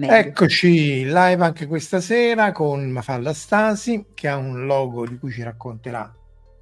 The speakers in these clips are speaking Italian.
Meglio. Eccoci live anche questa sera con Mafalda Stasi che ha un logo di cui ci racconterà.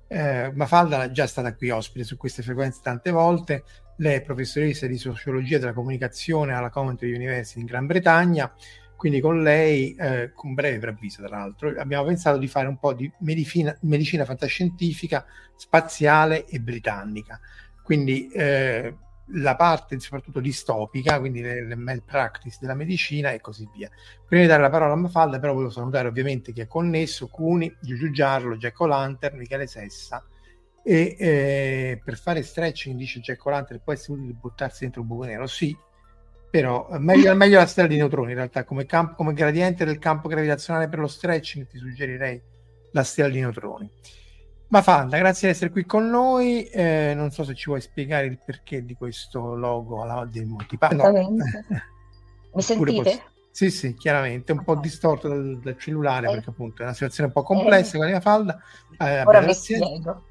Eh, Mafalda è già stata qui ospite su queste frequenze tante volte. Lei è professoressa di sociologia della comunicazione alla Coventry University in Gran Bretagna. Quindi con lei, eh, con breve preavviso tra l'altro, abbiamo pensato di fare un po' di medicina, medicina fantascientifica, spaziale e britannica. Quindi eh, la parte soprattutto distopica, quindi le, le malpractice della medicina e così via. Prima di dare la parola a Mafalda, però volevo salutare ovviamente chi è connesso, Cuni, Giugiu Giarlo, Jack O'Lantern, Michele Sessa, e eh, per fare stretching, dice Jack O'Lantern, può essere utile buttarsi dentro un buco nero? Sì, però meglio, meglio la stella di neutroni in realtà, come, campo, come gradiente del campo gravitazionale per lo stretching ti suggerirei la stella di neutroni. Mafalda, grazie di essere qui con noi. Eh, non so se ci vuoi spiegare il perché di questo logo alla, del Monty Python. No. Mi sentite? Posso... Sì, sì, chiaramente, un okay. po' distorto dal, dal cellulare eh. perché appunto è una situazione un po' complessa eh. con la Mafalda. Eh, Ora vi spiego.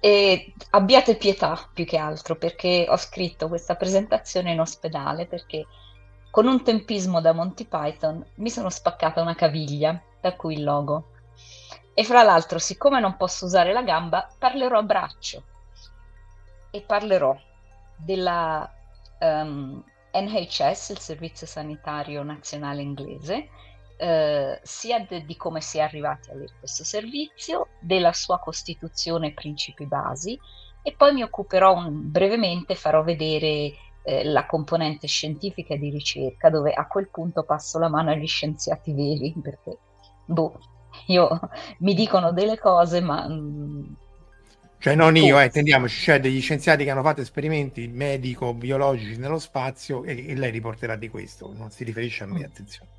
E abbiate pietà più che altro perché ho scritto questa presentazione in ospedale perché con un tempismo da Monty Python mi sono spaccata una caviglia, da cui il logo. E fra l'altro, siccome non posso usare la gamba, parlerò a braccio. E parlerò della um, ehm, NHS, il Servizio Sanitario Nazionale Inglese, eh, sia de- di come si è arrivati a avere questo servizio, della sua costituzione e principi basi, e poi mi occuperò un, brevemente, farò vedere eh, la componente scientifica e di ricerca, dove a quel punto passo la mano agli scienziati veri, perché boh, io mi dicono delle cose, ma... Mm, cioè non io, eh, intendiamoci, c'è cioè degli scienziati che hanno fatto esperimenti medico-biologici nello spazio e, e, lei riporterà di questo, non si riferisce a me, mm. attenzione.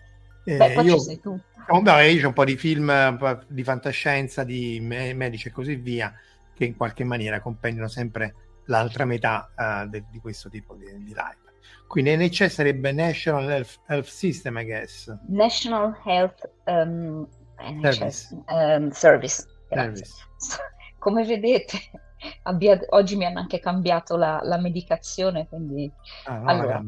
Eh, Beh, io, sei tu. Oh, beh, io c'ho un po' di film di fantascienza, di me- medici e così via, che in qualche maniera compendiano sempre l'altra metà uh, de- di questo tipo di, di live. Quindi NHS sarebbe National Health, Health System, I guess. National Health um, NHS um, service. service. Come vedete, abbia, oggi mi hanno anche cambiato la, la medicazione, quindi... Ah, no, allora, la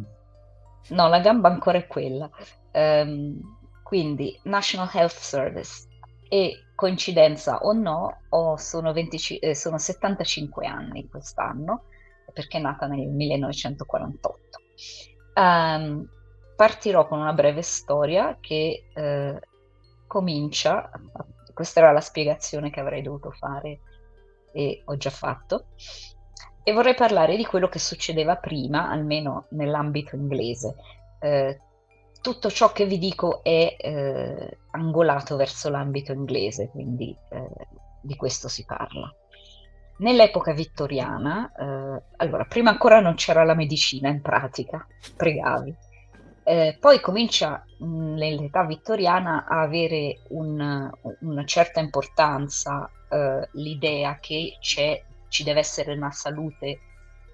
no, la gamba ancora è quella. Um, quindi National Health Service e coincidenza o no, ho, sono, 20, eh, sono 75 anni quest'anno perché è nata nel 1948. Um, ehm, partirò con una breve storia che eh, comincia, questa era la spiegazione che avrei dovuto fare e ho già fatto, e vorrei parlare di quello che succedeva prima, almeno nell'ambito inglese. Eh, tutto ciò che vi dico è eh, angolato verso l'ambito inglese, quindi eh, di questo si parla. Nell'epoca vittoriana, eh, allora, prima ancora non c'era la medicina in pratica, pregavi. Eh, poi comincia mh, nell'età vittoriana a avere un, una certa importanza eh, l'idea che ci deve essere una salute,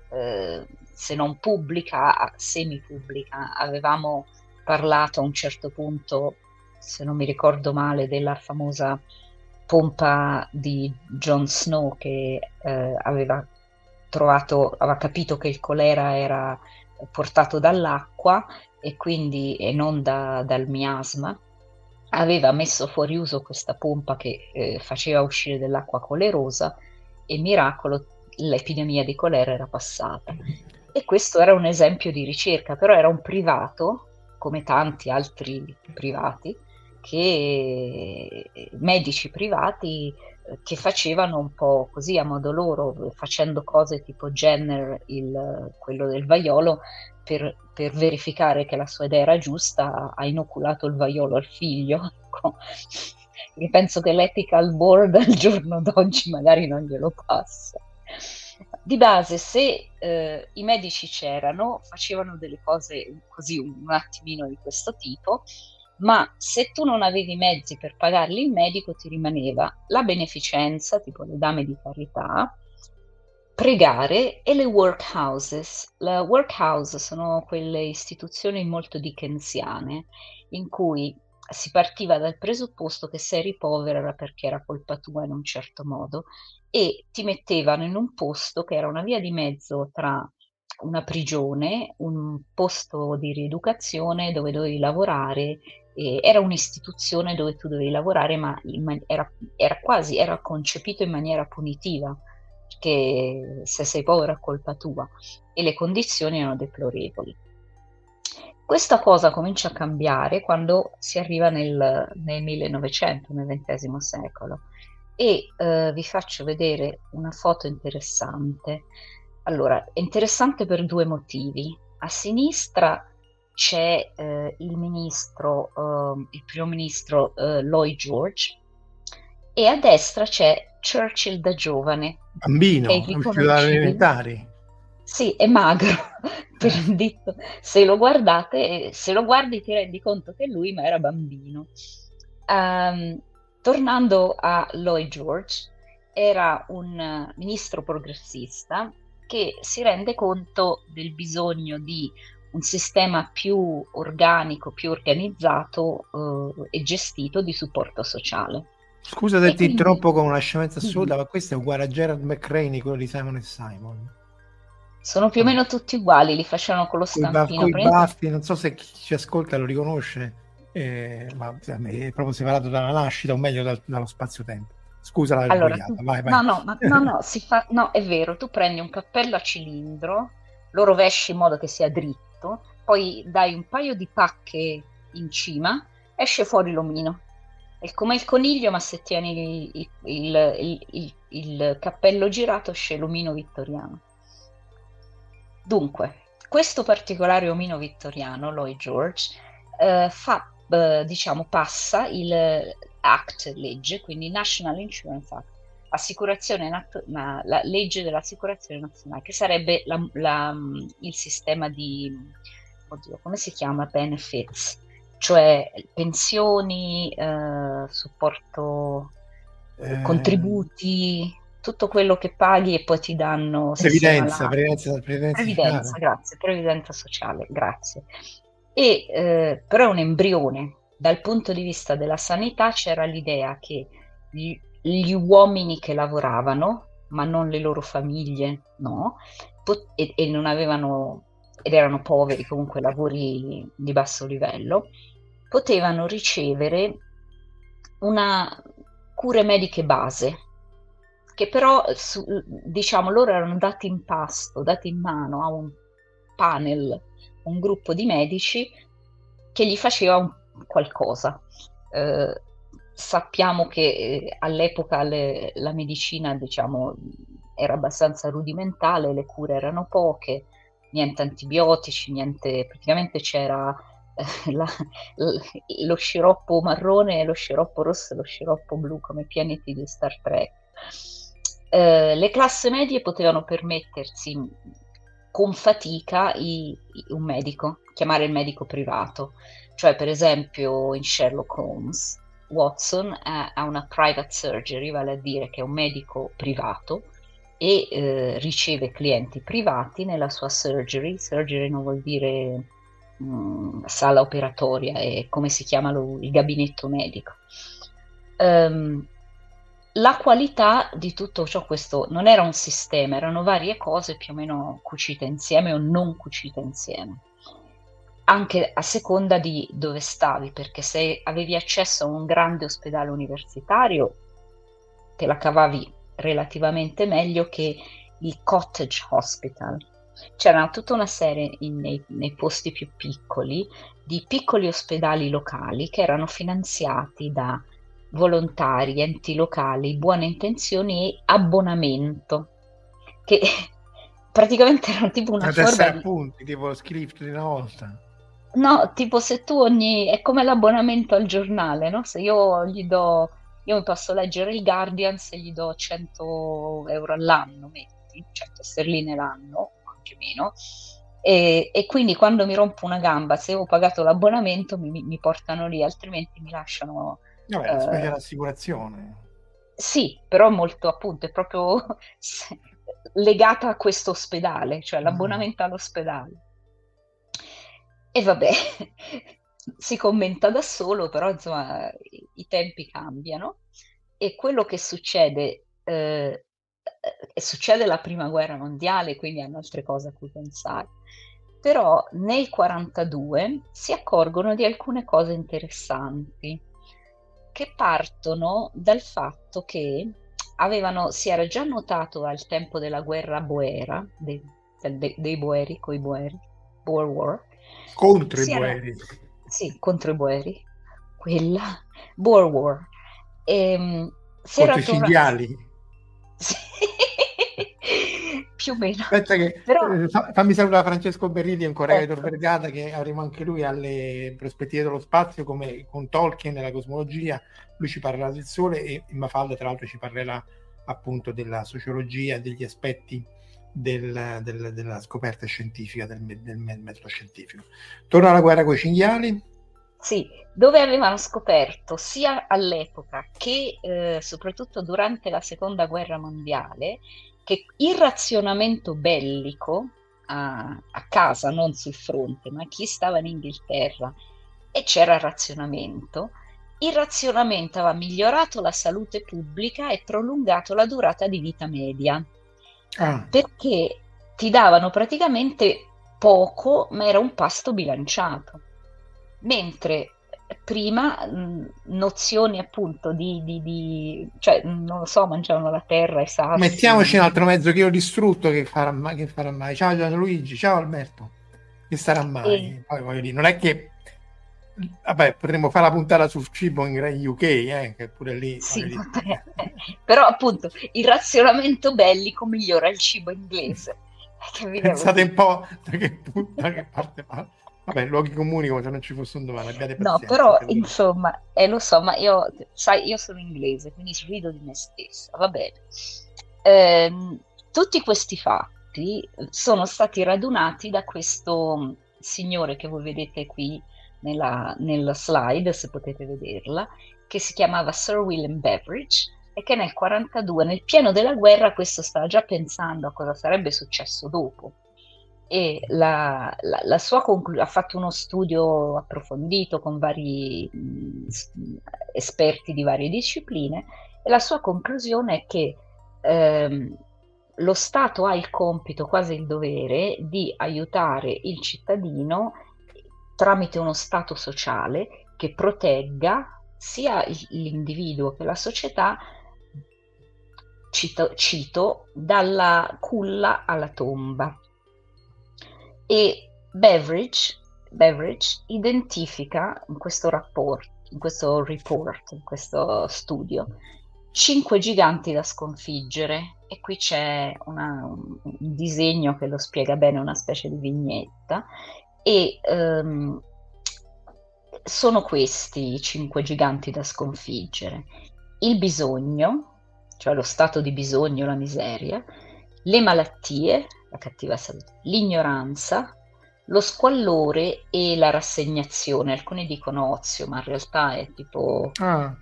eh, se non pubblica, semi-pubblica. Avevamo parlato a un certo punto, se non mi ricordo male, della famosa pompa di Jon Snow che eh, aveva trovato, aveva capito che il colera era portato dall'acqua e quindi e non da, dal miasma, aveva messo fuori uso questa pompa che eh, faceva uscire dell'acqua colerosa e miracolo l'epidemia di colera era passata. E questo era un esempio di ricerca, però era un privato, come tanti altri privati, che medici privati eh, che facevano un po' così a modo loro, facendo cose tipo Jenner, il, quello del vaiolo, per, per, verificare che la sua idea era giusta, ha inoculato il vaiolo al figlio. Ecco. E penso che l'ethical board al giorno d'oggi magari non glielo passa. Di base, se eh, i medici c'erano, facevano delle cose così un attimino di questo tipo, ma se tu non avevi mezzi per pagarli il medico ti rimaneva la beneficenza, tipo le dame di carità, pregare e le workhouses. Le workhouse sono quelle istituzioni molto dickensiane in cui si partiva dal presupposto che se eri povera era perché era colpa tua in un certo modo e ti mettevano in un posto che era una via di mezzo tra una prigione, un posto di rieducazione dove dovevi lavorare era un'istituzione dove tu dovevi lavorare, ma man- era, era, quasi era concepito in maniera punitiva, perché se sei povero è colpa tua e le condizioni erano deplorevoli. Questa cosa comincia a cambiare quando si arriva nel, nel 1900, nel XX secolo, e eh, vi faccio vedere una foto interessante. Allora, è interessante per due motivi. A sinistra c'è eh, il ministro, eh, il primo ministro eh, Lloyd George e a destra c'è Churchill da giovane. Bambino, elementari. Sì, è magro. Se lo guardate, se lo guardi ti rendi conto che lui ma era bambino. Um, tornando a Lloyd George, era un ministro progressista che si rende conto del bisogno di un sistema più organico, più organizzato eh, e gestito di supporto sociale. Scusa se ti quindi... interrompo con una scemenza assoluta, ma questo è uguale a Gerard McCraney, quello di Simon e Simon. Sono più o meno tutti uguali, li facevano con lo stampino. Con baffi, non so se chi ci ascolta lo riconosce, eh, ma è proprio separato dalla nascita, o meglio dal, dallo spazio-tempo. Scusa la allora, tu... vai, vai. No, no, ma, no, no, fa... no, è vero, tu prendi un cappello a cilindro, lo rovesci in modo che sia dritto, poi dai un paio di pacche in cima, esce fuori l'omino. È come il coniglio, ma se tieni il, il, il, il cappello girato esce l'omino vittoriano. Dunque, questo particolare omino vittoriano, Lloyd George, eh, fa, eh, diciamo, passa il Act, legge, quindi National Insurance Act, assicurazione nat- na- la legge dell'assicurazione nazionale, che sarebbe la, la, il sistema di, oddio, come si chiama? Benefits, cioè pensioni, eh, supporto, eh... contributi, tutto quello che paghi e poi ti danno... Previdenza, previdenza, previdenza, previdenza grazie, previdenza sociale, grazie. E, eh, però è un embrione. Dal punto di vista della sanità c'era l'idea che gli, gli uomini che lavoravano, ma non le loro famiglie, no, pot- e, e non avevano ed erano poveri, comunque lavori di basso livello, potevano ricevere una cure mediche base, che però su, diciamo loro erano dati in pasto, dati in mano a un panel, un gruppo di medici che gli faceva un, qualcosa. Eh, sappiamo che eh, all'epoca le, la medicina diciamo, era abbastanza rudimentale, le cure erano poche, niente antibiotici, niente, praticamente c'era la, lo sciroppo marrone, lo sciroppo rosso e lo sciroppo blu come pianeti di Star Trek. Eh, le classi medie potevano permettersi con fatica i, i, un medico, chiamare il medico privato, cioè per esempio in Sherlock Holmes Watson ha una private surgery, vale a dire che è un medico privato e eh, riceve clienti privati nella sua surgery. Surgery non vuol dire mm, sala operatoria, è come si chiama lo, il gabinetto medico. Um, la qualità di tutto ciò, questo non era un sistema, erano varie cose più o meno cucite insieme o non cucite insieme, anche a seconda di dove stavi, perché se avevi accesso a un grande ospedale universitario, te la cavavi relativamente meglio che il cottage hospital. C'era tutta una serie in, nei, nei posti più piccoli di piccoli ospedali locali che erano finanziati da volontari, enti locali, buone intenzioni e abbonamento, che praticamente erano tipo una Adesso forma di... appunti, tipo lo script di una volta. No, tipo se tu ogni... è come l'abbonamento al giornale, no? Se io gli do... Io mi posso leggere il Guardian se gli do 100 euro all'anno, metti, 100 sterline l'anno, anche meno, e, e, quindi quando mi rompo una gamba, se ho pagato l'abbonamento, mi, mi portano lì, altrimenti mi lasciano Vabbè, eh, l'assicurazione. Sì, però molto appunto è proprio legata a questo ospedale, cioè mm. l'abbonamento all'ospedale. E vabbè, si commenta da solo, però insomma i, i tempi cambiano e quello che succede, eh, eh succede la prima guerra mondiale, quindi hanno altre cose a cui pensare. Però nel 1942 si accorgono di alcune cose interessanti che partono dal fatto che avevano, si era già notato al tempo della guerra boera, dei, dei, dei boeri, coi boeri, Boer War. Contro i boeri. Era, sì, contro i boeri. Quella, Boer War. E, ehm, contro i cinghiali. Sì più o meno. Aspetta che Però... Eh, fammi salutare Francesco Berrilli, un corredo ecco. Vergata, che avremo anche lui alle prospettive dello spazio, come con Tolkien nella cosmologia, lui ci parlerà del Sole e Mafalda tra l'altro ci parlerà appunto della sociologia, degli aspetti del, del, della scoperta scientifica, del, del metodo scientifico. Torna alla guerra con i cinghiali. Sì, dove avevano scoperto sia all'epoca che eh, soprattutto durante la seconda guerra mondiale che il razionamento bellico a, a, casa, non sul fronte, ma chi stava in Inghilterra e c'era razionamento, il razionamento aveva migliorato la salute pubblica e prolungato la durata di vita media. Ah. Perché ti davano praticamente poco, ma era un pasto bilanciato. Mentre prima nozioni appunto di, di, di, cioè non lo so, mangiavano la terra e sassi. Mettiamoci un altro mezzo chilo distrutto che farà, mai, che farà mai. Ciao Gianluigi, ciao Alberto. Che sarà mai? E... Poi voglio dire, non è che vabbè, potremmo fare la puntata sul cibo in UK, eh, che pure lì. Sì, però appunto il razionamento bellico migliora il cibo inglese. Pensate un po' da che, da che parte va. Vabbè, luoghi comuni come se non ci fosse un domani, abbiate pazienza. No, però insomma, eh, lo so, ma io, sai, io sono inglese, quindi rido di me stessa, va bene. Eh, tutti questi fatti sono stati radunati da questo signore che voi vedete qui nella, nella slide, se potete vederla, che si chiamava Sir William Beveridge e che nel 1942, nel pieno della guerra, questo stava già pensando a cosa sarebbe successo dopo e la, la, la sua conclu- ha fatto uno studio approfondito con vari mh, esperti di varie discipline e la sua conclusione è che ehm, lo Stato ha il compito, quasi il dovere, di aiutare il cittadino tramite uno Stato sociale che protegga sia l'individuo che la società, cito, cito dalla culla alla tomba e Beveridge, Beveridge identifica in questo rapport, in questo report, in questo studio, cinque giganti da sconfiggere e qui c'è una, un disegno che lo spiega bene, una specie di vignetta e um, sono questi i cinque giganti da sconfiggere. Il bisogno, cioè lo stato di bisogno, la miseria, le malattie, la cattiva salute, l'ignoranza, lo squallore e la rassegnazione. Alcuni dicono ozio, ma in realtà è tipo... Ah.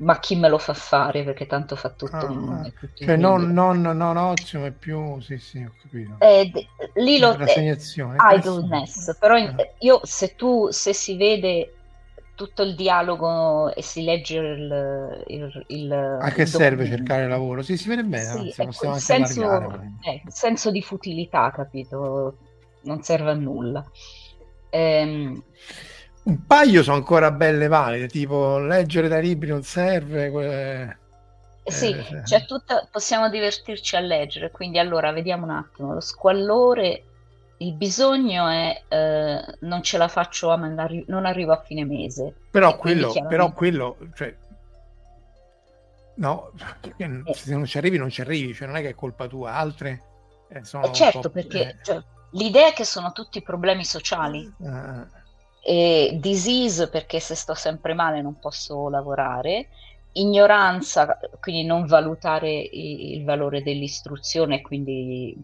Ma chi me lo fa fare? Perché tanto fa tutto ah, un... Ah. Cioè non, non, non, ozio, ma più... Sì, sì, ho capito. Eh, lì lo... Rassegnazione. Eh, idleness. Però in, io, se tu, se si vede tutto il dialogo e si legge il... il, il a che il serve cercare lavoro? Sì, si vede bene, sì, anzi, possiamo il senso, eh, senso di futilità, capito? Non serve a nulla. Ehm, un paio sono ancora belle valide, tipo leggere dai libri non serve. Que... Sì, eh, cioè tutta, possiamo divertirci a leggere, quindi allora vediamo un attimo, lo squallore il bisogno è eh, non ce la faccio a mandare, non arrivo a fine mese. Però quello, chiaramente... però quello, cioè, no, eh. se non ci arrivi non ci arrivi, cioè non è che è colpa tua, altre eh, sono eh certo, perché eh. cioè, l'idea è che sono tutti problemi sociali. Uh. E disease perché se sto sempre male non posso lavorare, ignoranza, quindi non valutare il valore dell'istruzione, quindi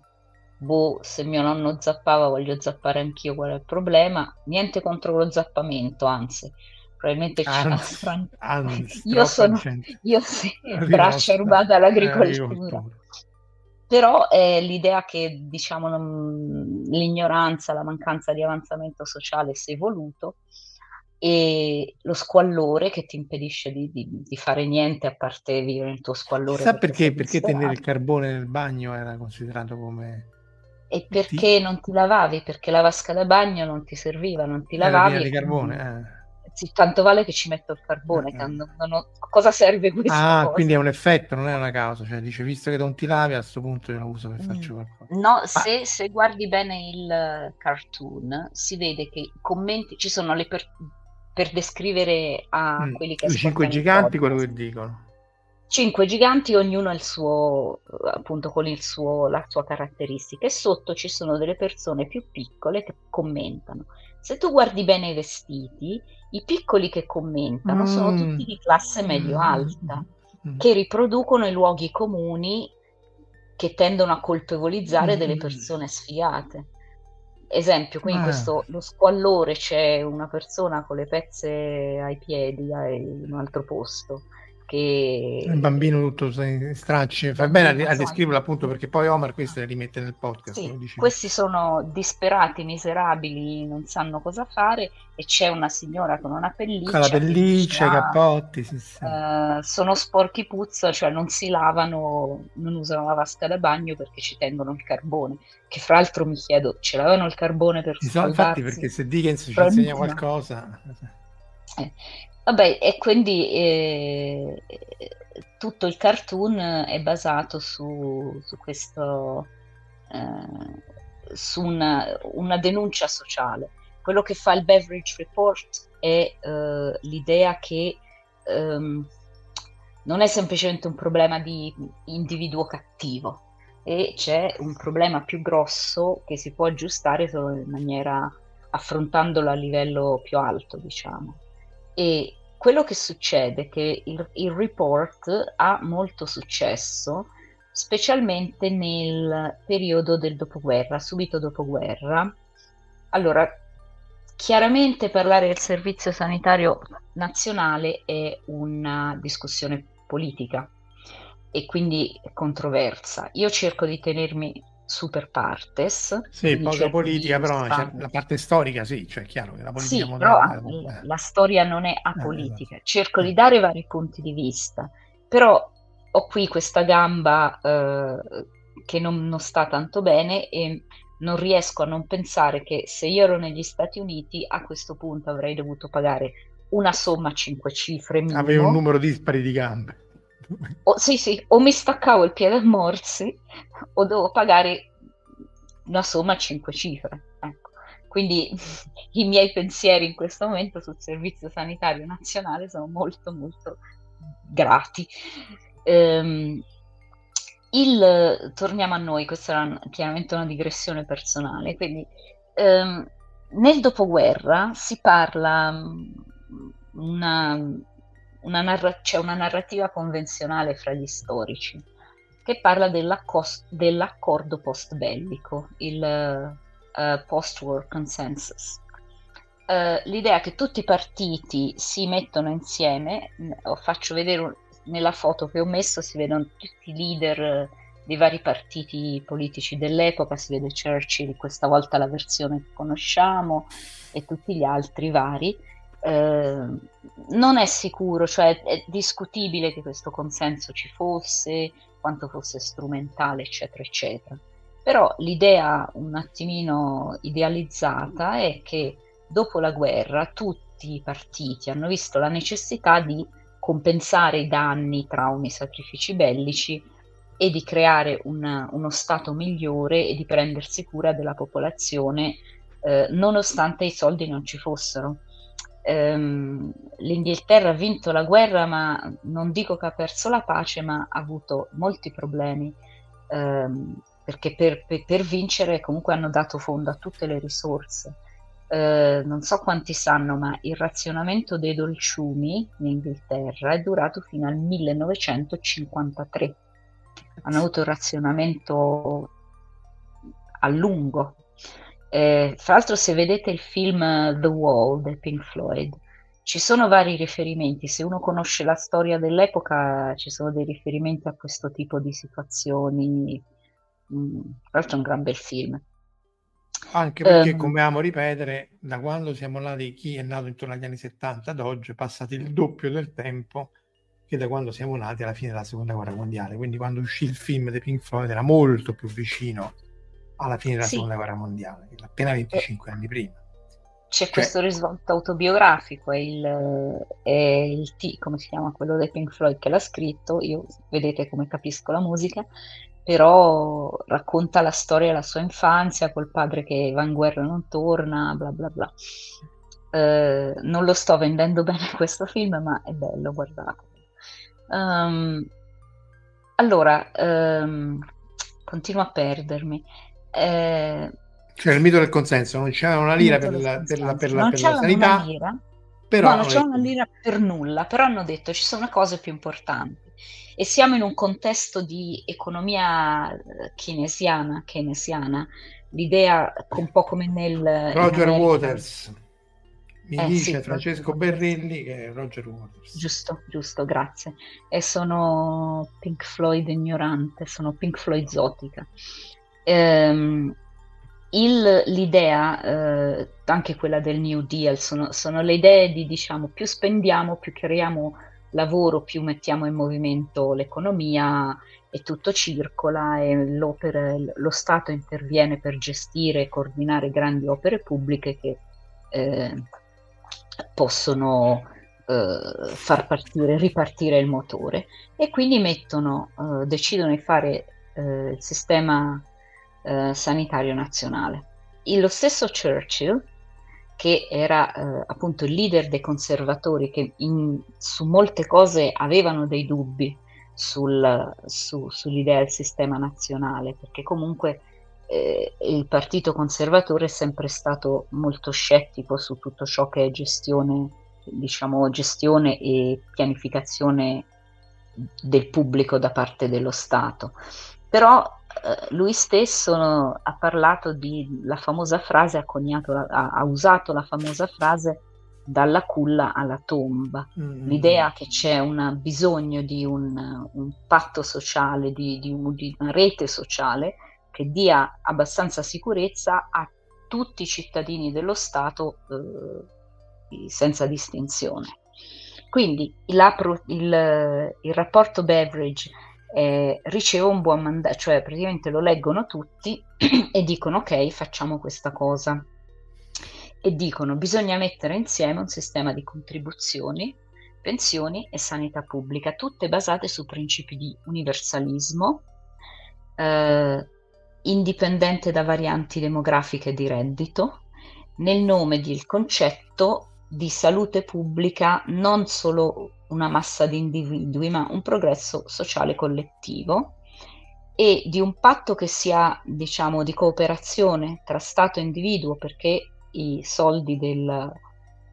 boh, se mio nonno zappava voglio zappare anch'io, qual è il problema? Niente contro lo zappamento, anzi, probabilmente anzi, c'è anzi, io sono io sì, braccia rubate all'agricoltura. Però è l'idea che diciamo non, l'ignoranza, la mancanza di avanzamento sociale si è evoluto e lo squallore che ti impedisce di, di, di, fare niente a parte vivere il tuo squallore. Sa perché? Perché tenere il carbone nel bagno era considerato come e perché ti... non ti lavavi? Perché la vasca da bagno non ti serviva, non ti lavavi. di carbone, eh. Sì, tanto vale che ci metto il carbone. Eh. Non, non ho... Cosa serve questo? Ah, cosa? quindi è un effetto, non è una causa. Cioè, dice, visto che non ti lavi, a questo punto io lo uso per mm. farci qualcosa. No, ah. se, se, guardi bene il cartoon, si vede che i commenti ci sono le per, per descrivere a mm. quelli che I cinque giganti, quello che dicono cinque giganti, ognuno il suo, appunto con il suo, la sua caratteristica, e sotto ci sono delle persone più piccole che commentano. Se tu guardi bene i vestiti, i piccoli che commentano mm. sono tutti di classe medio-alta, mm. che riproducono i luoghi comuni che tendono a colpevolizzare mm. delle persone sfigate. Esempio, qui in ah. questo lo squallore c'è una persona con le pezze ai piedi in un altro posto che... Il bambino tutto stracci, fa bene a, a descriverlo appunto perché poi Omar queste le rimette nel podcast. Sì, questi sono disperati, miserabili, non sanno cosa fare e c'è una signora con una pelliccia. Con la pelliccia, i cappotti, sì, sì. Uh, sono sporchi puzza, cioè non si lavano, non usano la vasca da bagno perché ci tengono il carbone. Che fra l'altro mi chiedo, ce l'avevano il carbone per so, Infatti perché se Dickens ci insegna qualcosa... Eh, Vabbè, e quindi eh, tutto il cartoon è basato su, su questo, eh, su una, una, denuncia sociale. Quello che fa il Beverage Report è eh, l'idea che ehm, non è semplicemente un problema di individuo cattivo e c'è un problema più grosso che si può aggiustare solo in maniera affrontandolo a livello più alto, diciamo e quello che succede è che il, il report ha molto successo, specialmente nel periodo del dopoguerra, subito dopoguerra. Allora, chiaramente parlare del servizio sanitario nazionale è una discussione politica e quindi controversa. Io cerco di tenermi super partes. Sì, poca politica, però cioè, la parte storica sì, cioè è chiaro che la politica sì, moderna... Però, eh. la storia non è apolitica, eh, cerco di dare vari punti di vista, però ho qui questa gamba eh, che non, non sta tanto bene e non riesco a non pensare che se io ero negli Stati Uniti a questo punto avrei dovuto pagare una somma a cinque cifre minimo. Avevi un numero dispari di gambe. O, sì, sì, o mi staccavo il piede a morsi o devo pagare una somma a cinque cifre. Ecco. Quindi i miei pensieri in questo momento sul Servizio Sanitario Nazionale sono molto, molto grati. Um, il, torniamo a noi, questa è chiaramente una digressione personale, quindi um, nel dopoguerra si parla mm, una, una narra- c'è una narrativa convenzionale fra gli storici che parla dell'accordo post-bellico, il uh, post-war consensus. Uh, l'idea che tutti i partiti si mettono insieme, faccio vedere un, nella foto che ho messo, si vedono tutti i leader dei vari partiti politici dell'epoca, si vede Churchill, questa volta la versione che conosciamo, e tutti gli altri vari, eh, non è sicuro, cioè è discutibile che questo consenso ci fosse, quanto fosse strumentale, eccetera, eccetera. Però l'idea un attimino idealizzata è che dopo la guerra tutti i partiti hanno visto la necessità di compensare i danni, i traumi, i sacrifici bellici e di creare una, uno Stato migliore e di prendersi cura della popolazione eh, nonostante i soldi non ci fossero. Um, L'Inghilterra ha vinto la guerra, ma non dico che ha perso la pace, ma ha avuto molti problemi. Um, perché per, per, per, vincere comunque hanno dato fondo a tutte le risorse. Eh, non so quanti sanno, ma il razionamento dei dolciumi in Inghilterra è durato fino al 1953. Hanno avuto un razionamento a lungo. Eh, fra l'altro, se vedete il film The Wall di Pink Floyd, ci sono vari riferimenti. Se uno conosce la storia dell'epoca, ci sono dei riferimenti a questo tipo di situazioni Mm, tra l'altro è un gran bel film. Anche perché, um, come amo ripetere, da quando siamo nati, chi è nato intorno agli anni 70 ad oggi è passato il doppio del tempo che da quando siamo nati alla fine della seconda guerra mondiale. Quindi quando uscì il film di Pink Floyd era molto più vicino alla fine della sì. seconda guerra mondiale, appena 25 eh, anni prima. C'è cioè, questo risvolto autobiografico, è il, è il T, come si chiama quello dei Pink Floyd che l'ha scritto, io vedete come capisco la musica, però racconta la storia della sua infanzia col padre che va in guerra e non torna, bla bla bla. Eh, non lo sto vendendo bene questo film, ma è bello, guardate. Um, allora, um, continuo a perdermi. Eh, cioè il mito del consenso, non c'è una lira per la, per la, per la, per la sanità. Lira. Però no, non c'è una lira per nulla, però hanno detto ci sono cose più importanti e siamo in un contesto di economia eh, keynesiana, keynesiana l'idea un po' come nel... Roger Waters. Mi eh, dice sì, Francesco Berrilli che è Roger Waters. Giusto, giusto, grazie. E sono Pink Floyd ignorante, sono Pink Floyd zotica. Ehm, il, l'idea, eh, anche quella del New Deal, sono, sono, le idee di diciamo più spendiamo, più creiamo lavoro, più mettiamo in movimento l'economia e tutto circola e lo Stato interviene per gestire e coordinare grandi opere pubbliche che eh, possono eh, far partire, ripartire il motore. E quindi mettono, eh, decidono di fare eh, il sistema eh, sanitario nazionale. E lo stesso Churchill che era eh, appunto il leader dei conservatori che in, su molte cose avevano dei dubbi sul, su, sull'idea del sistema nazionale, perché comunque eh, il partito conservatore è sempre stato molto scettico su tutto ciò che è gestione, diciamo, gestione e pianificazione del pubblico da parte dello Stato. Però lui stesso ha parlato di la famosa frase, ha, coniato, ha, ha, usato la famosa frase dalla culla alla tomba, mm-hmm. l'idea che c'è un bisogno di un, un patto sociale, di, di, un, di, una rete sociale che dia abbastanza sicurezza a tutti i cittadini dello Stato eh, senza distinzione. Quindi il, il, il rapporto Beveridge eh, riceve un buon mandato, cioè praticamente lo leggono tutti e dicono ok, facciamo questa cosa. E dicono bisogna mettere insieme un sistema di contribuzioni, pensioni e sanità pubblica, tutte basate su principi di universalismo, eh, indipendente da varianti demografiche di reddito, nel nome del concetto di salute pubblica non solo una massa di individui, ma un progresso sociale collettivo e di un patto che sia, diciamo, di cooperazione tra Stato e individuo, perché i soldi del,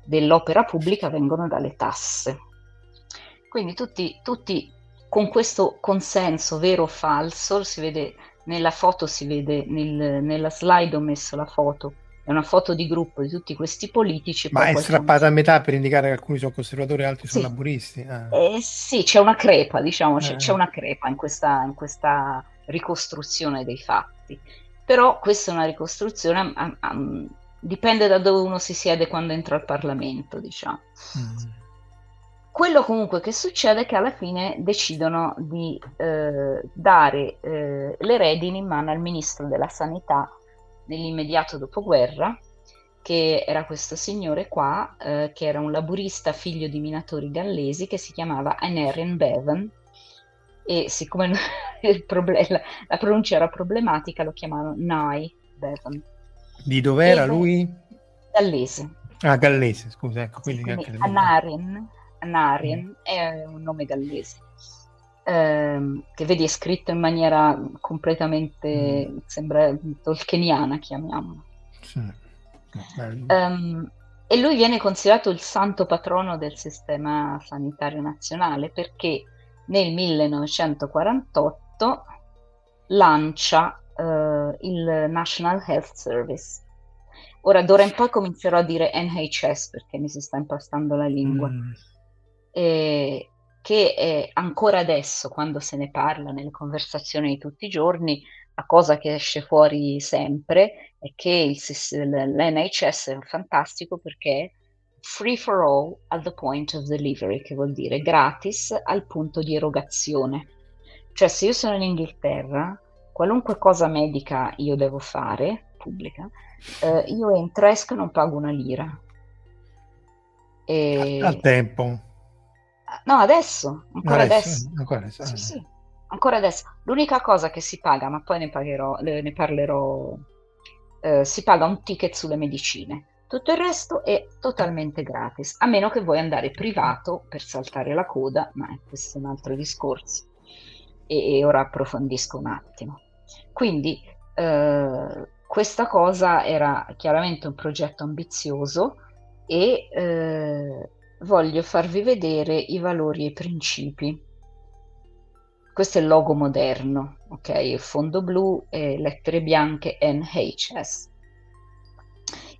dell'opera pubblica vengono dalle tasse. Quindi tutti, tutti con questo consenso vero o falso, si vede nella foto, si vede nel, nella slide ho messo la foto è una foto di gruppo di tutti questi politici. Ma è strappata a metà per indicare che alcuni sono conservatori e altri sì. sono laburisti. Ah. Eh, sì, c'è una crepa, diciamo, c'è, eh. c'è una crepa in questa, in questa, ricostruzione dei fatti. Però questa è una ricostruzione a, a, dipende da dove uno si siede quando entra al Parlamento, diciamo. Mm. Quello comunque che succede è che alla fine decidono di eh, dare eh, le redini in mano al ministro della sanità nell'immediato dopoguerra, che era questo signore qua, eh, che era un laburista figlio di minatori gallesi che si chiamava Anarian Bevan e siccome problem- la, la, pronuncia era problematica lo chiamavano Nye Bevan. Di dov'era e, lui? Gallese. Ah, gallese, scusa, ecco. Quindi quindi anche Anarian, Anarian mm. è un nome gallese. Ehm, che vedi è scritto in maniera completamente, mm. sembra tolkieniana, chiamiamola. Sì. Um, e lui viene considerato il santo patrono del sistema sanitario nazionale perché nel 1948 lancia uh, il National Health Service. Ora, d'ora in poi comincerò a dire NHS perché mi si sta impastando la lingua. Mm. E, che è ancora adesso, quando se ne parla nelle conversazioni di tutti i giorni, la cosa che esce fuori sempre è che il, l'NHS è fantastico perché free for all at the point of delivery, che vuol dire gratis al punto di erogazione. Cioè se io sono in Inghilterra, qualunque cosa medica io devo fare, pubblica, eh, io entro, esco e non pago una lira. E... Al tempo. No, adesso, ancora adesso. adesso. Ancora adesso. Sì, sì ancora adesso, l'unica cosa che si paga, ma poi ne, pagherò, ne parlerò, eh, si paga un ticket sulle medicine. Tutto il resto è totalmente gratis, a meno che vuoi andare privato per saltare la coda, ma questo è un altro discorso. E, e ora approfondisco un attimo. Quindi eh, questa cosa era chiaramente un progetto ambizioso e eh, voglio farvi vedere i valori e i principi questo è il logo moderno, ok? Fondo blu e lettere bianche NHS.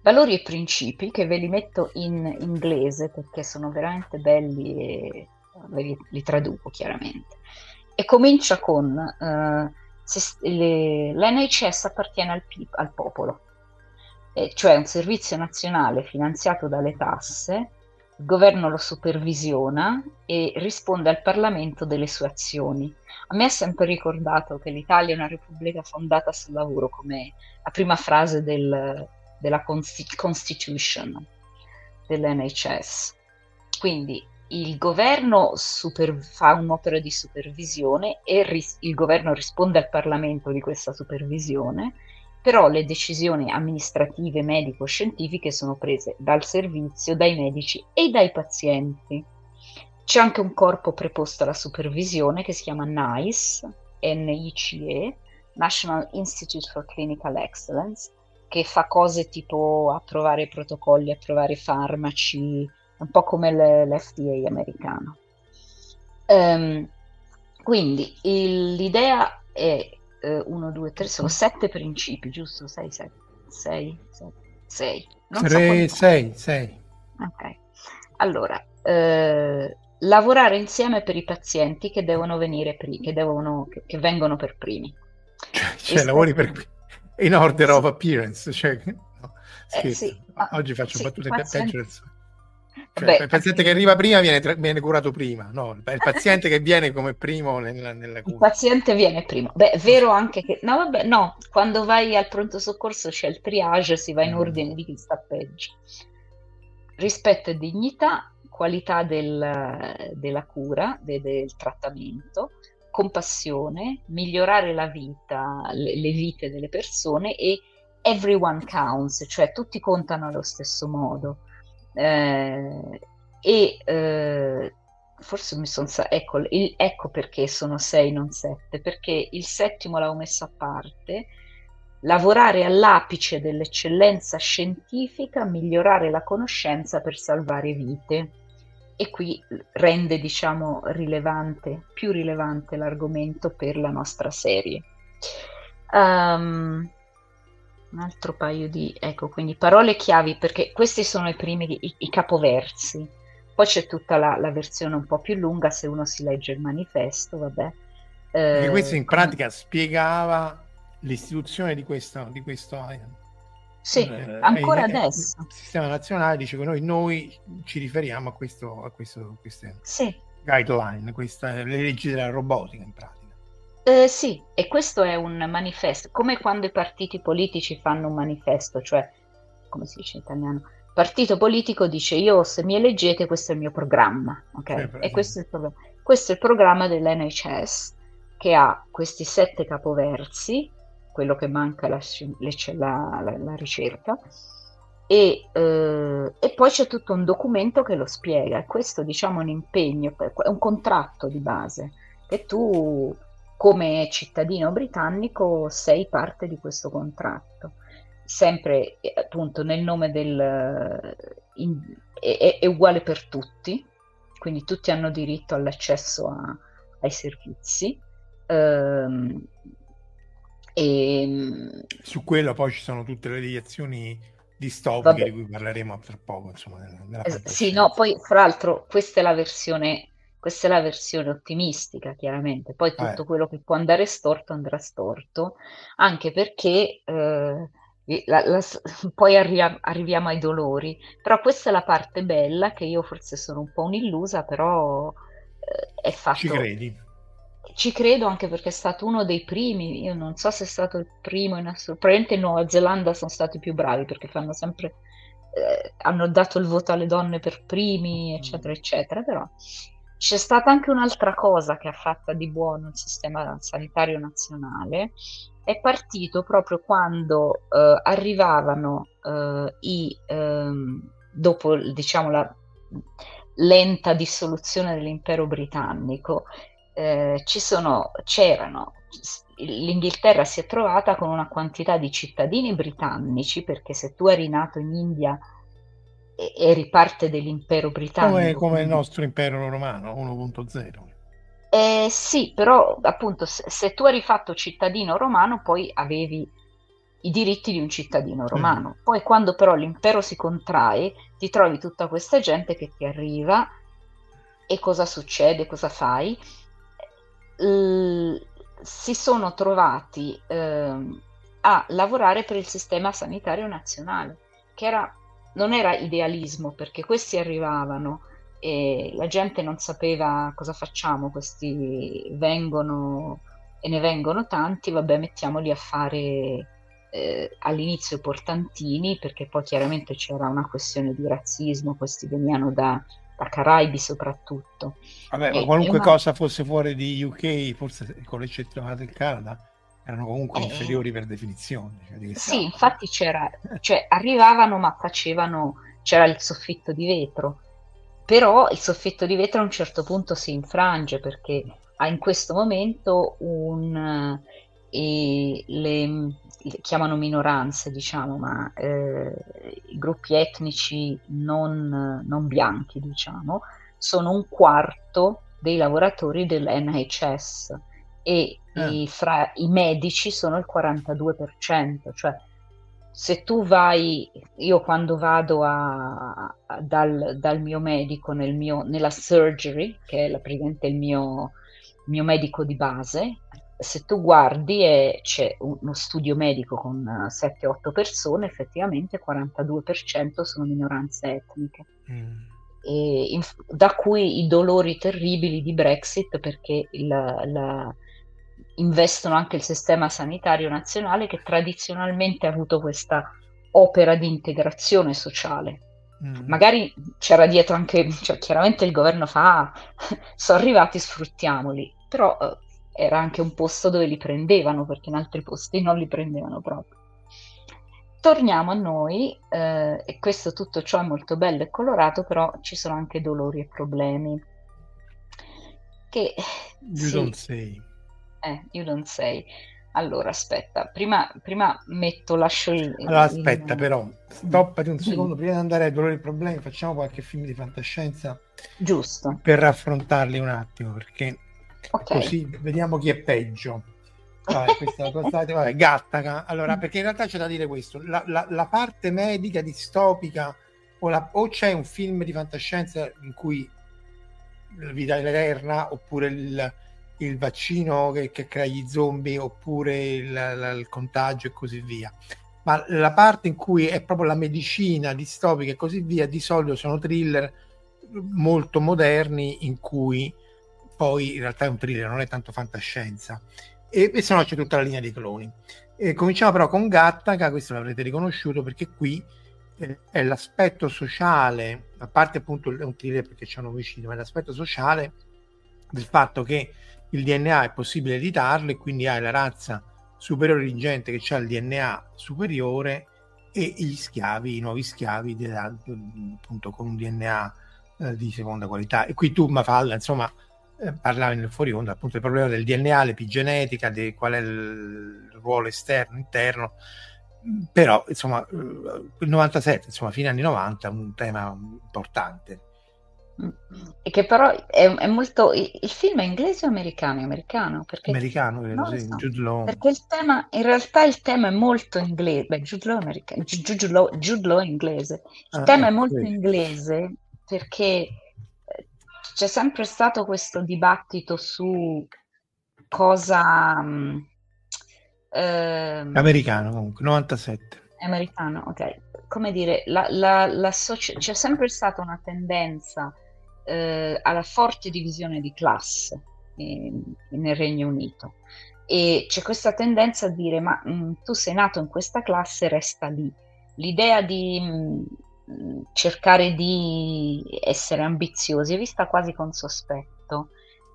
Valori e principi che ve li metto in inglese perché sono veramente belli e li, li traduco chiaramente. E comincia con uh, le, l'NHS appartiene al, al popolo, eh, cioè un servizio nazionale finanziato dalle tasse il governo lo supervisiona e risponde al Parlamento delle sue azioni. A me è sempre ricordato che l'Italia è una repubblica fondata sul lavoro, come la prima frase del, della Constitution dell'NHS. Quindi il governo super, fa un'opera di supervisione e ris- il governo risponde al Parlamento di questa supervisione però le decisioni amministrative, medico-scientifiche sono prese dal servizio, dai medici e dai pazienti. C'è anche un corpo preposto alla supervisione che si chiama NICE, NICE, National Institute for Clinical Excellence, che fa cose tipo approvare protocolli, approvare farmaci, un po' come l'FDA americano. Um, quindi il, l'idea è 1, 2, 3, sono sette principi, giusto? 6, 7, 6, 6. 3, 6, 6. Ok. Allora, eh, lavorare insieme per i pazienti che devono venire primi, che, devono, che, che vengono per primi. Cioè, cioè lavori per in order of appearance, cioè, no, eh, sì. Oggi faccio sì, battute pazienti... peggio del solito. Cioè, Beh, il paziente che arriva prima viene, tra- viene, curato prima, no, il paziente che viene come primo nella, nella cura. Il paziente viene primo. Beh, è vero anche che... No, vabbè, no, quando vai al pronto soccorso c'è il triage, si va in mm. ordine di chi sta peggio. Rispetto e dignità, qualità del, della cura, de, del trattamento, compassione, migliorare la vita, le, le vite delle persone e everyone counts, cioè tutti contano allo stesso modo eh, e eh, forse mi sono ecco, il, ecco perché sono sei non sette perché il settimo l'avevo messo a parte. Lavorare all'apice dell'eccellenza scientifica migliorare la conoscenza per salvare vite. E qui rende diciamo rilevante più rilevante l'argomento per la nostra serie. Um, un altro paio di, ecco, quindi parole chiavi, perché questi sono i primi, i, i capoversi. Poi c'è tutta la, la, versione un po' più lunga, se uno si legge il manifesto, vabbè. Eh, questo in pratica spiegava l'istituzione di questo, di questo Sì, eh, ancora in, adesso. Il sistema nazionale dice che noi, noi ci riferiamo a, questo, a questo, queste sì. guideline, questa, le leggi della robotica in pratica. Eh, sì, e questo è un manifesto, come quando i partiti politici fanno un manifesto, cioè, come si dice in italiano, partito politico dice io se mi eleggete questo è il mio programma, ok? Eh, e questo è il programma. Questo è il programma dell'NHS che ha questi sette capoversi, quello che manca la, la, la, la ricerca, e, eh, e, poi c'è tutto un documento che lo spiega. Questo diciamo è un impegno, è un contratto di base che tu come cittadino britannico sei parte di questo contratto. Sempre appunto nel nome del... In, è, è, uguale per tutti, quindi tutti hanno diritto all'accesso a, ai servizi. Ehm, e, Su quello poi ci sono tutte le deviazioni distopiche vabbè. di cui parleremo tra poco. Insomma, nella, nella sì, no, poi fra l'altro questa è la versione questa è la versione ottimistica, chiaramente. Poi tutto eh. quello che può andare storto andrà storto, anche perché eh, la, la, poi arri- arriviamo ai dolori. Però questa è la parte bella, che io forse sono un po' un'illusa, però eh, è fatto... Ci credi? Ci credo anche perché è stato uno dei primi, io non so se è stato il primo in assoluto, probabilmente in Nuova Zelanda sono stati più bravi perché fanno sempre, eh, hanno dato il voto alle donne per primi, eccetera, eccetera, però c'è stata anche un'altra cosa che ha fatto di buono il sistema sanitario nazionale, è partito proprio quando eh, arrivavano eh, i, ehm, dopo diciamo la lenta dissoluzione dell'impero britannico, eh, sono, c'erano, l'Inghilterra si è trovata con una quantità di cittadini britannici, perché se tu eri nato in India eri parte dell'impero britannico. Come, come il nostro impero romano 1.0. Eh, sì, però appunto se, se, tu eri fatto cittadino romano poi avevi i diritti di un cittadino romano. Mm. Poi quando però l'impero si contrae ti trovi tutta questa gente che ti arriva e cosa succede, cosa fai? L- si sono trovati eh, a lavorare per il sistema sanitario nazionale, che era non era idealismo perché questi arrivavano e la gente non sapeva cosa facciamo, questi vengono e ne vengono tanti, vabbè mettiamoli a fare eh, all'inizio portantini perché poi chiaramente c'era una questione di razzismo, questi venivano da, da Caraibi soprattutto. Vabbè, ma qualunque una... cosa fosse fuori di UK, forse con l'eccezione del Canada, erano comunque eh, inferiori per definizione. Cioè sì, infatti c'era, cioè arrivavano ma facevano, c'era il soffitto di vetro, però il soffitto di vetro a un certo punto si infrange perché ha in questo momento un... Eh, le, le, chiamano minoranze, diciamo, ma eh, i gruppi etnici non, non bianchi, diciamo, sono un quarto dei lavoratori dell'NHS e eh. i, fra i medici sono il 42%, cioè se tu vai, io quando vado a, a, dal, dal, mio medico nel mio, nella surgery, che è la, praticamente il mio, mio medico di base, se tu guardi e c'è uno studio medico con 7-8 persone, effettivamente 42% sono minoranze etniche. Mm. In, da cui i dolori terribili di Brexit perché il, la, investono anche il sistema sanitario nazionale che tradizionalmente ha avuto questa opera di integrazione sociale. Mm. Magari c'era dietro anche, cioè, chiaramente il governo fa, ah, sono arrivati, sfruttiamoli, però eh, era anche un posto dove li prendevano, perché in altri posti non li prendevano proprio. Torniamo a noi, eh, e questo tutto ciò è molto bello e colorato, però ci sono anche dolori e problemi. Che, you sì, don't say. Eh, you don't say. Allora, aspetta, prima, prima metto, lascio il... Allora, aspetta, il... però, stoppati un secondo, prima di andare ai dolori e problemi, facciamo qualche film di fantascienza. Giusto. Per raffrontarli un attimo, perché okay. così vediamo chi è peggio. Vabbè, questa cosa, vabbè, Gattaca. Allora, perché in realtà c'è da dire questo, la, la, la parte medica distopica o, la, o c'è un film di fantascienza in cui la vita è eterna oppure il il vaccino che, che crea gli zombie oppure il, il, il, contagio e così via. ma la parte in cui è proprio la medicina distopica e così via, di solito sono thriller molto moderni in cui poi in realtà è un thriller, non è tanto fantascienza. E, e se no c'è tutta la linea dei cloni. E cominciamo però con Gattaca, questo l'avrete riconosciuto perché qui eh, è l'aspetto sociale, a parte appunto è un thriller perché c'è un omicidio, ma è l'aspetto sociale del fatto che il DNA è possibile editarlo e quindi hai la razza superiore di gente che ha il DNA superiore e gli schiavi, i nuovi schiavi appunto con un DNA eh, di seconda qualità. E qui tu, Mafalda, insomma, eh, parlavi nel fuori onda appunto del problema del DNA, l'epigenetica, di qual è il ruolo esterno, interno, però insomma eh, il 97, insomma fine anni 90 è un tema importante. E che però è, è molto. Il, il, film è inglese o americano? americano, perché, americano credo, sì, so, Jude Law. Perché il tema, in realtà il tema è molto inglese. Beh, Jude Law, americano, Jude Law, Jude Law è inglese. Il ah, tema è ecco, molto sì. inglese perché eh, c'è sempre stato questo dibattito su cosa. Um, americano comunque, 97. Americano, ok. Come dire, la, la, la soci- c'è sempre stata una tendenza eh, alla forte divisione di classe in, nel Regno Unito e c'è questa tendenza a dire ma mh, mm, tu sei nato in questa classe, resta lì. L'idea di mh, mm, cercare di essere ambiziosi è vista quasi con sospetto.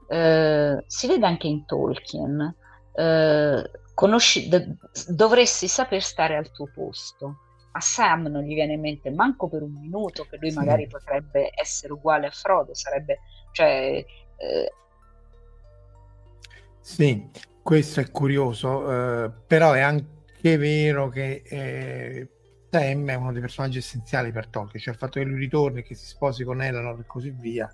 Eh, si vede anche in Tolkien. Eh, conosci, d- dovresti saper stare al tuo posto a Sam non gli viene in mente manco per un minuto che lui sì. magari potrebbe essere uguale a Frodo, sarebbe, cioè... Eh... Sì, questo è curioso, eh, però è anche vero che eh, Sam è uno dei personaggi essenziali per Tolkien, cioè il fatto che lui ritorni, che si sposi con Eleanor e così via,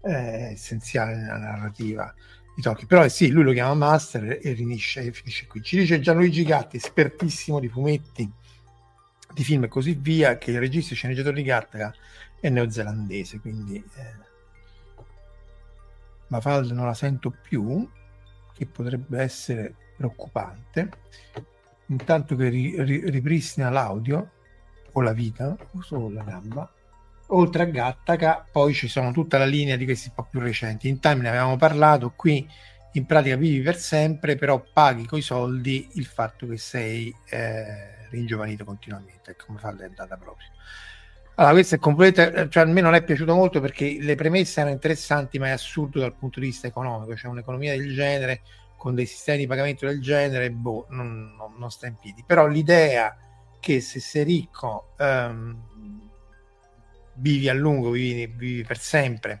è essenziale nella narrativa di Tolkien. Però sì, lui lo chiama Master e finisce, e finisce qui. Ci dice Gianluigi Gatti, espertissimo di fumetti, di film e così via, che il regista e sceneggiatore di Gattaca è neozelandese, quindi eh, Mafalda non la sento più, che potrebbe essere preoccupante. Intanto che ri, ri, ripristina l'audio o la vita, o solo la gamba. Oltre a Gattaca, poi ci sono tutta la linea di questi un po' più recenti. In time ne avevamo parlato, qui in pratica vivi per sempre, però paghi coi soldi il fatto che sei eh, ringiovanito continuamente, come fa è andata proprio. Allora, questo è completamente, cioè a me non è piaciuto molto perché le premesse erano interessanti, ma è assurdo dal punto di vista economico, cioè un'economia del genere, con dei sistemi di pagamento del genere, boh, non, non, non sta in piedi. Però l'idea che se sei ricco um, vivi a lungo, vivi, vivi per sempre,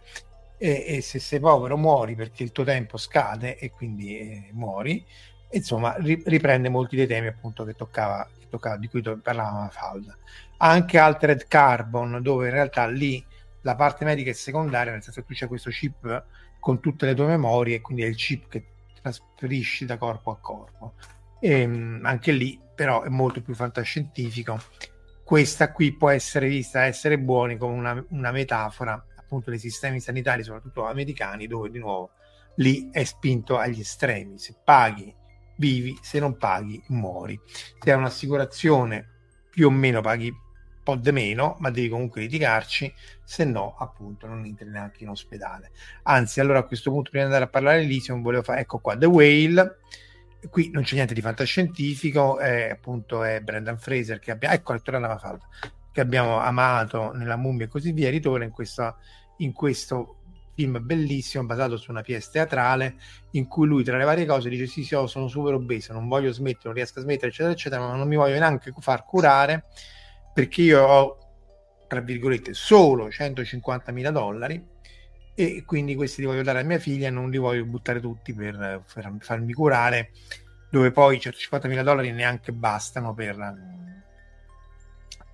e, e, se sei povero muori perché il tuo tempo scade e quindi eh, muori, insomma riprende molti dei temi appunto che toccava, di cui parlavamo Falda. Anche Altered Carbon, dove in realtà lì la parte medica è secondaria, nel senso che tu c'è questo chip con tutte le tue memorie, quindi è il chip che trasferisci da corpo a corpo. E, ehm, anche lì però è molto più fantascientifico. Questa qui può essere vista essere buoni come una, una metafora appunto dei sistemi sanitari, soprattutto americani, dove di nuovo lì è spinto agli estremi. Se paghi vivi, se non paghi muori. Se hai un'assicurazione più o meno paghi un po' di meno, ma devi comunque litigarci, se no appunto non entri neanche in ospedale. Anzi, allora a questo punto prima di andare a parlare di Elysium volevo fare, ecco qua, The Whale, qui non c'è niente di fantascientifico, è, appunto è Brendan Fraser che abbiamo, ecco, falda, che abbiamo amato nella mummia e così via, ritorna in, questa, in questo film bellissimo basato su una pièce teatrale in cui lui tra le varie cose dice sì sì oh, sono super obeso non voglio smettere non riesco a smettere eccetera eccetera ma non mi voglio neanche far curare perché io ho tra virgolette solo 150 mila dollari e quindi questi li voglio dare a mia figlia non li voglio buttare tutti per, per farmi curare dove poi 150 mila dollari neanche bastano per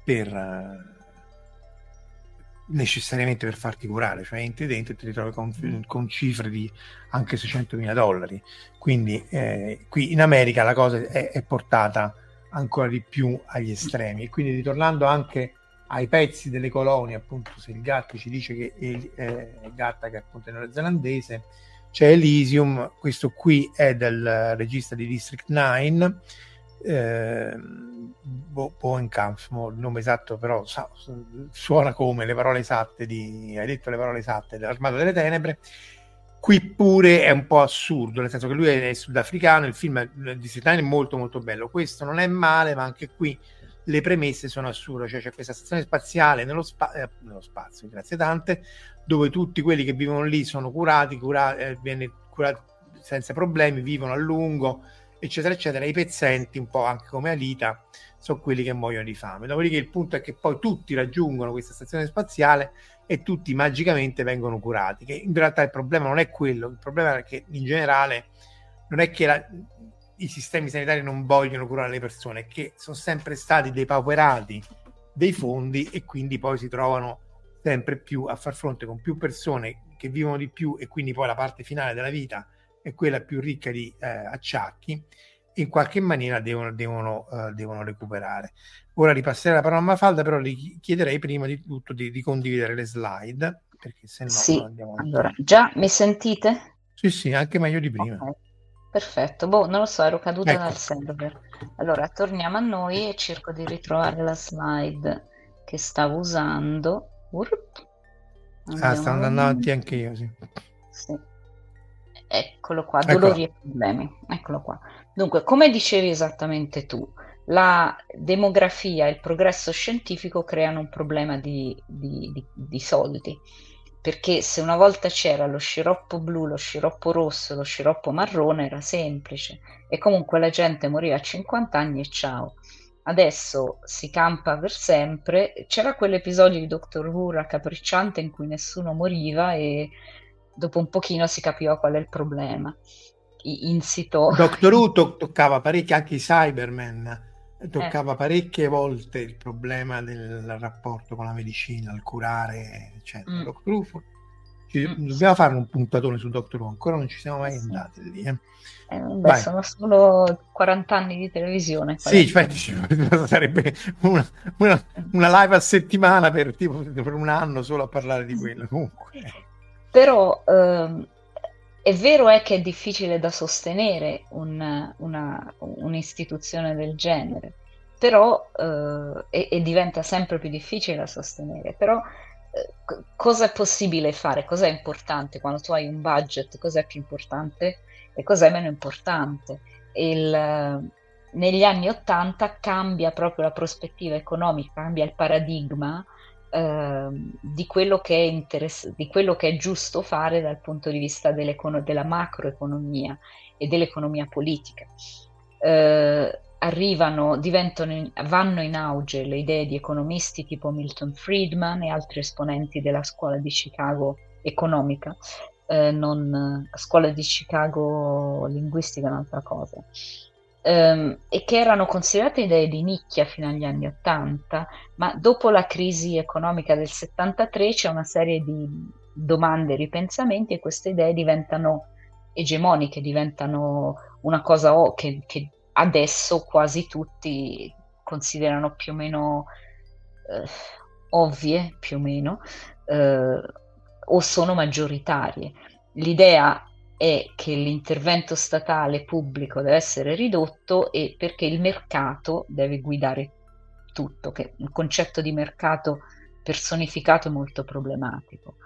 per necessariamente per farti curare, cioè entri dentro e ti ritrovi con, mm. con cifre di anche 600 mila dollari. Quindi eh, qui in America la cosa è, è, portata ancora di più agli estremi. E quindi ritornando anche ai pezzi delle colonie, appunto, se il Gatti ci dice che il eh, Gatta, che appunto è neozelandese, c'è Elysium, questo qui è del regista di District 9 eh, Boenkampf, il nome esatto però suona come le parole esatte di, hai detto le parole esatte dell'Armato delle Tenebre, qui pure è un po' assurdo, nel senso che lui è sudafricano, il film di Sitani è molto molto bello, questo non è male, ma anche qui le premesse sono assurde, cioè c'è questa stazione spaziale nello, spa- eh, nello spazio, grazie tante, dove tutti quelli che vivono lì sono curati, curati eh, viene curati senza problemi, vivono a lungo, eccetera, eccetera. I pezzenti, un po' anche come Alita, sono quelli che muoiono di fame. Dopodiché il punto è che poi tutti raggiungono questa stazione spaziale e tutti magicamente vengono curati. Che in realtà il problema non è quello, il problema è che in generale non è che la, i sistemi sanitari non vogliono curare le persone, è che sono sempre stati depauperati dei fondi e quindi poi si trovano sempre più a far fronte con più persone che vivono di più e quindi poi la parte finale della vita è quella più ricca di eh, acciacchi in qualche maniera devono, devono, uh, devono, recuperare. Ora ripasserei la parola a Mafalda, però gli chiederei prima di tutto di, di condividere le slide, perché se no sì. andiamo allora, già mi sentite? Sì, sì, anche meglio di prima. Okay. Perfetto, boh, non lo so, ero caduta ecco. dal server. Allora, torniamo a noi e cerco di ritrovare la slide che stavo usando. ah, sta andando avanti anche io, sì. Sì. Eccolo qua, dolori Eccola. e problemi. Eccolo qua. Dunque, come dicevi esattamente tu, la demografia e il progresso scientifico creano un problema di, di, di, di soldi perché se una volta c'era lo sciroppo blu, lo sciroppo rosso, lo sciroppo marrone era semplice e comunque la gente moriva a 50 anni e ciao. Adesso si campa per sempre. C'era quell'episodio di Doctor Who raccapricciante in cui nessuno moriva e dopo un pochino si capiva qual è il problema. Insito. Doctor Who to- toccava parecchio anche i Cybermen toccava eh. parecchie volte il problema del rapporto con la medicina, il curare, eccetera. Mm. Doctor Who, ci, mm. dobbiamo fare un puntatone su Doctor Who, ancora non ci siamo mai sì. andati lì. Eh. Eh, beh, sono solo 40 anni di televisione. Sì, cioè, sarebbe una, una, una, live a settimana per, tipo, per un anno solo a parlare di quello. Comunque. Però ehm, è vero è che è difficile da sostenere un, una, un'istituzione del genere, però, eh, e, e, diventa sempre più difficile da sostenere, però eh, cosa è possibile fare? Cosa è importante quando tu hai un budget? Cosa è più importante e cosa è meno importante? Il, negli anni Ottanta cambia proprio la prospettiva economica, cambia il paradigma di, quello che è interess- di quello che è giusto fare dal punto di vista della macroeconomia e dell'economia politica. Eh, arrivano, diventano, vanno in auge le idee di economisti tipo Milton Friedman e altri esponenti della scuola di Chicago economica, eh, non scuola di Chicago linguistica è un'altra cosa ehm, e che erano considerate idee di nicchia fino agli anni Ottanta, ma dopo la crisi economica del 73 c'è una serie di domande e ripensamenti e queste idee diventano egemoniche, diventano una cosa che, che adesso quasi tutti considerano più o meno eh, ovvie, più o meno, eh, o sono maggioritarie. L'idea è che l'intervento statale pubblico deve essere ridotto e perché il mercato deve guidare tutto, che il concetto di mercato personificato è molto problematico.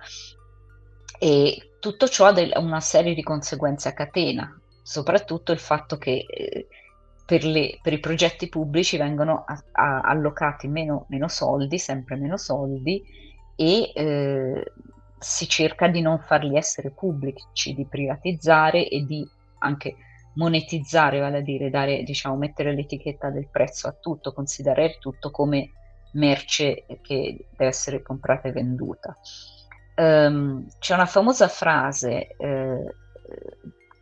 E tutto ciò ha una serie di conseguenze a catena, soprattutto il fatto che eh, per, le, per, i progetti pubblici vengono a, a, allocati meno, meno, soldi, sempre meno soldi, e eh, si cerca di non farli essere pubblici, di privatizzare e di anche monetizzare, vale a dire dare, diciamo, mettere l'etichetta del prezzo a tutto, considerare tutto come merce che deve essere comprata e venduta. Um, c'è una famosa frase eh,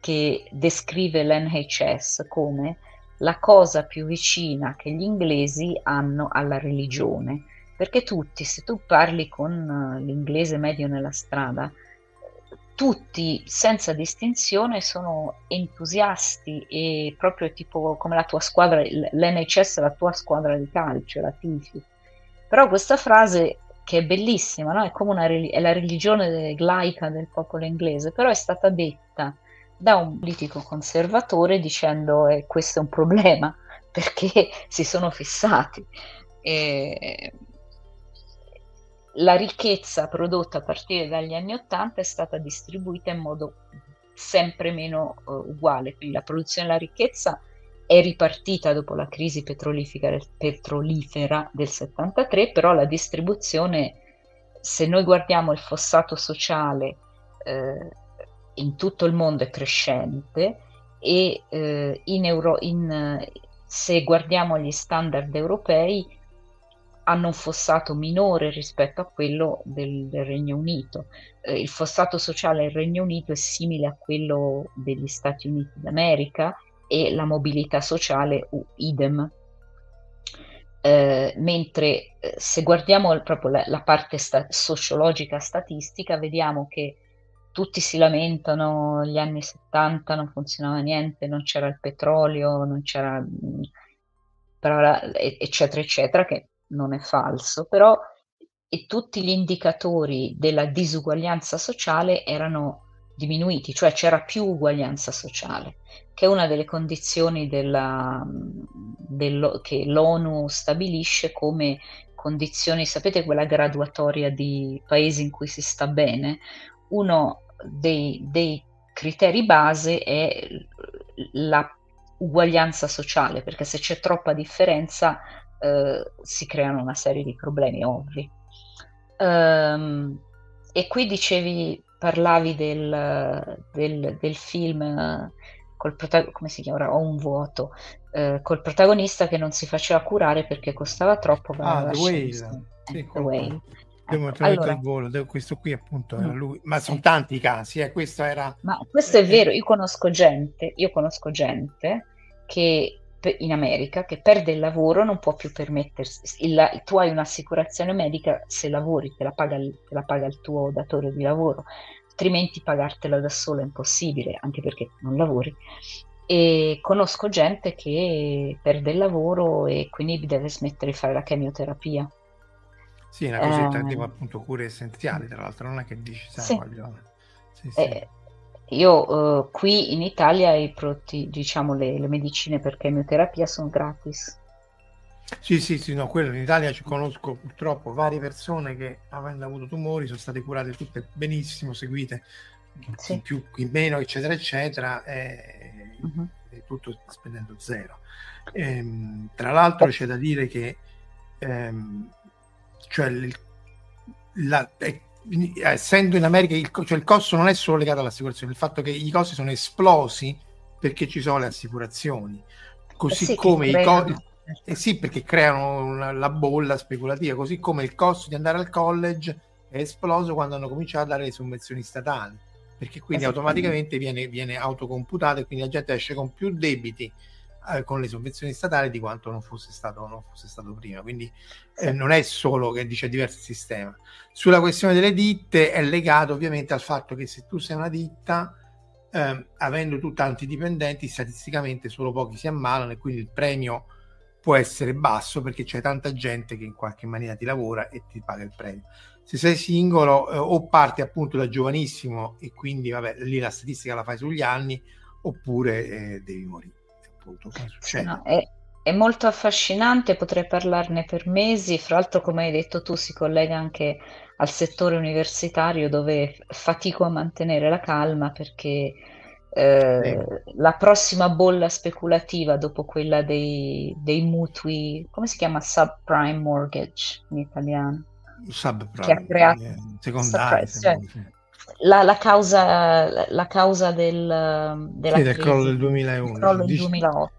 che descrive l'NHS come la cosa più vicina che gli inglesi hanno alla religione perché tutti, se tu parli con eh, l'inglese medio nella strada, tutti senza distinzione sono entusiasti e proprio tipo come la tua squadra, l'NHS è la tua squadra di calcio, la tifi. Però questa frase che è bellissima, no? è come una, è la religione laica del popolo inglese, però è stata detta da un politico conservatore dicendo eh, questo è un problema perché si sono fissati. E la ricchezza prodotta a partire dagli anni Ottanta è stata distribuita in modo sempre meno uh, uguale, quindi la produzione della ricchezza è ripartita dopo la crisi petrolifera, petrolifera del 73, però la distribuzione, se noi guardiamo il fossato sociale eh, in tutto il mondo è crescente e eh, in Euro- in, se guardiamo gli standard europei hanno un fossato minore rispetto a quello del, del Regno Unito. Eh, il fossato sociale del Regno Unito è simile a quello degli Stati Uniti d'America e la mobilità sociale uh, idem. Eh, mentre eh, se guardiamo proprio la, la parte sta- sociologica statistica, vediamo che tutti si lamentano, gli anni 70 non funzionava niente, non c'era il petrolio, non c'era, mm, eccetera, eccetera, che non è falso, però tutti gli indicatori della disuguaglianza sociale erano diminuiti, cioè c'era più uguaglianza sociale, che è una delle condizioni della, dello, che l'ONU stabilisce come condizioni, sapete quella graduatoria di paesi in cui si sta bene? Uno dei, dei criteri base è la uguaglianza sociale, perché se c'è troppa differenza eh, si creano una serie di problemi ovvi. Um, e qui dicevi, parlavi del, del, del film col protagonista, come si chiama? Ho un vuoto, eh, col protagonista che non si faceva curare perché costava troppo. Ah, The Whale. Sì, eh, The Whale. Devo ecco, allora, il volo, questo qui appunto era mm. lui, ma sono tanti i casi, eh, questo era... Ma questo è vero, io conosco gente, io conosco gente che in America che perde il lavoro non può più permettersi, il, tu hai un'assicurazione medica, se lavori te la, paga il, te la paga il tuo datore di lavoro, altrimenti pagartela da solo è impossibile, anche perché non lavori. E conosco gente che perde il lavoro e quindi deve smettere di fare la chemioterapia. Sì, una cosetta eh, tipo appunto cure essenziali, tra l'altro, non è che dici, sai, sì. voglio... Sì, sì. Eh, io uh, qui in Italia i prodotti, diciamo, le, le, medicine per chemioterapia sono gratis. Sì, sì, sì, no, quello in Italia ci conosco purtroppo varie persone che avendo avuto tumori sono state curate tutte benissimo, seguite sì. in più, in meno, eccetera, eccetera, e, uh-huh. e tutto spendendo zero. Ehm, tra l'altro c'è da dire che ehm, cioè il, la, è essendo in America il, cioè il costo non è solo legato all'assicurazione, il fatto che i costi sono esplosi perché ci sono le assicurazioni, così eh sì, come i costi... Eh sì, perché creano una, la bolla speculativa, così come il costo di andare al college è esploso quando hanno cominciato a dare le sovvenzioni statali, perché quindi automaticamente viene, viene autocomputato e quindi la gente esce con più debiti eh, con le sovvenzioni statali di quanto non fosse stato, non fosse stato prima. Quindi eh, non è solo che dice diverso sistema. Sulla questione delle ditte è legato ovviamente al fatto che se tu sei una ditta, eh, avendo tu tanti dipendenti, statisticamente solo pochi si ammalano e quindi il premio può essere basso perché c'è tanta gente che in qualche maniera ti lavora e ti paga il premio. Se sei singolo eh, o parti appunto da giovanissimo e quindi vabbè, lì la statistica la fai sugli anni oppure eh, devi morire appunto succede. No, è, è, molto affascinante, potrei parlarne per mesi, fra l'altro come hai detto tu si collega anche al settore universitario dove fatico a mantenere la calma perché eh, la prossima bolla speculativa dopo quella dei, dei, mutui, come si chiama? Subprime mortgage in italiano. Subprime, che ha creato, eh, secondario. Cioè, la, la, causa, la causa del, della sì, del crollo del 2001. crollo del 2008.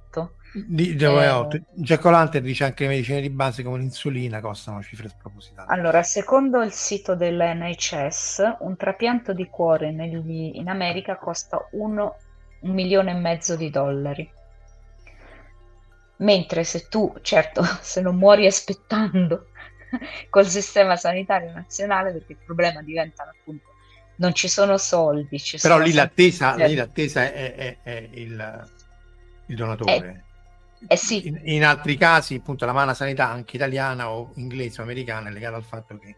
Di, eh, Jack O'Lantern dice anche le medicine di base come l'insulina costano cifre spropositate. Allora, secondo il sito dell'NHS, un trapianto di cuore negli, in America costa uno, un milione e mezzo di dollari. Mentre se tu, certo, se non muori aspettando col sistema sanitario nazionale, perché il problema diventa appunto non ci sono soldi. Ci Però sono lì l'attesa, lì l'attesa è, è, è il, il, donatore. Eh, eh sì. in, in, altri casi, appunto, la mano sanità, anche italiana o inglese o americana, è legata al fatto che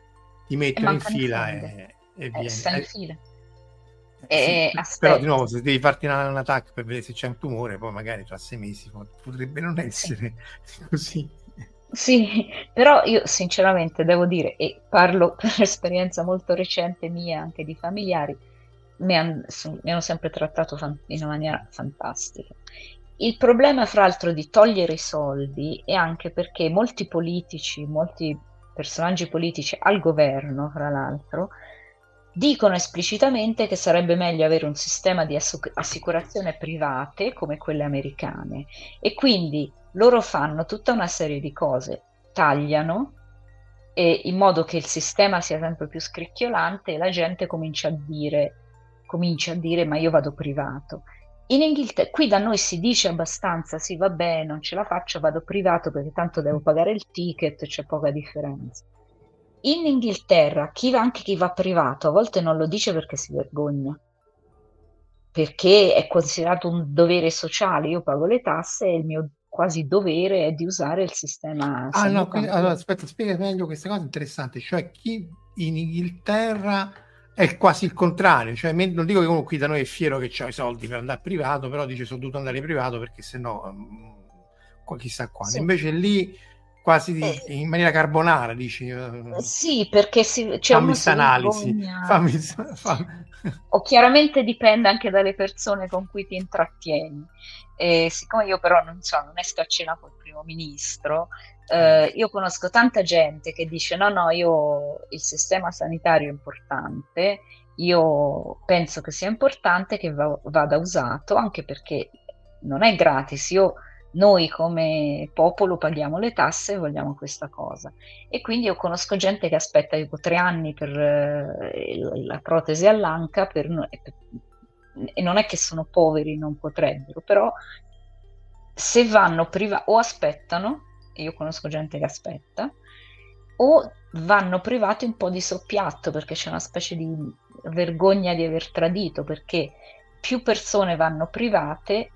ti mettono in fila e, e, eh, viene. in fila. Eh, sì, però di nuovo se devi farti una, un attacco per vedere se c'è un tumore poi magari tra sei mesi potrebbe non essere sì. così sì, però io sinceramente devo dire, e parlo per esperienza molto recente mia, anche di familiari, mi, han, mi hanno sempre trattato fan, in una maniera fantastica. Il problema, fra l'altro, di togliere i soldi è anche perché molti politici, molti personaggi politici al governo, fra l'altro, dicono esplicitamente che sarebbe meglio avere un sistema di assicurazione private come quelle americane e quindi loro fanno tutta una serie di cose, tagliano e in modo che il sistema sia sempre più scricchiolante e la gente comincia a dire, comincia a dire ma io vado privato. In Inghilterra, qui da noi si dice abbastanza, sì vabbè, non ce la faccio, vado privato perché tanto devo pagare il ticket, c'è poca differenza. In Inghilterra, chi va, anche chi va privato, a volte non lo dice perché si vergogna, perché è considerato un dovere sociale, io pago le tasse e il mio quasi dovere è di usare il sistema. Ah, no, quindi, allora, aspetta, spiega meglio questa cosa interessante, cioè chi in Inghilterra è quasi il contrario, cioè non dico che uno qui da noi è fiero che ha i soldi per andare privato, però dice sono dovuto andare privato perché se no um, chissà quando. Sì. Invece lì quasi di, eh, in maniera carbonara, dici? Uh, sì, perché si, c'è fammi analisi. Fammi, fammi. O chiaramente dipende anche dalle persone con cui ti intrattieni. E siccome io però non so, non esco a cena col primo ministro, eh, io conosco tanta gente che dice no, no, io il sistema sanitario è importante, io penso che sia importante che va, vada usato anche perché non è gratis, io noi come popolo paghiamo le tasse e vogliamo questa cosa. E quindi io conosco gente che aspetta tipo tre anni per eh, la protesi all'anca per, per, e non è che sono poveri, non potrebbero, però se vanno privati o aspettano, e io conosco gente che aspetta, o vanno privati un po' di soppiatto perché c'è una specie di vergogna di aver tradito, perché più persone vanno private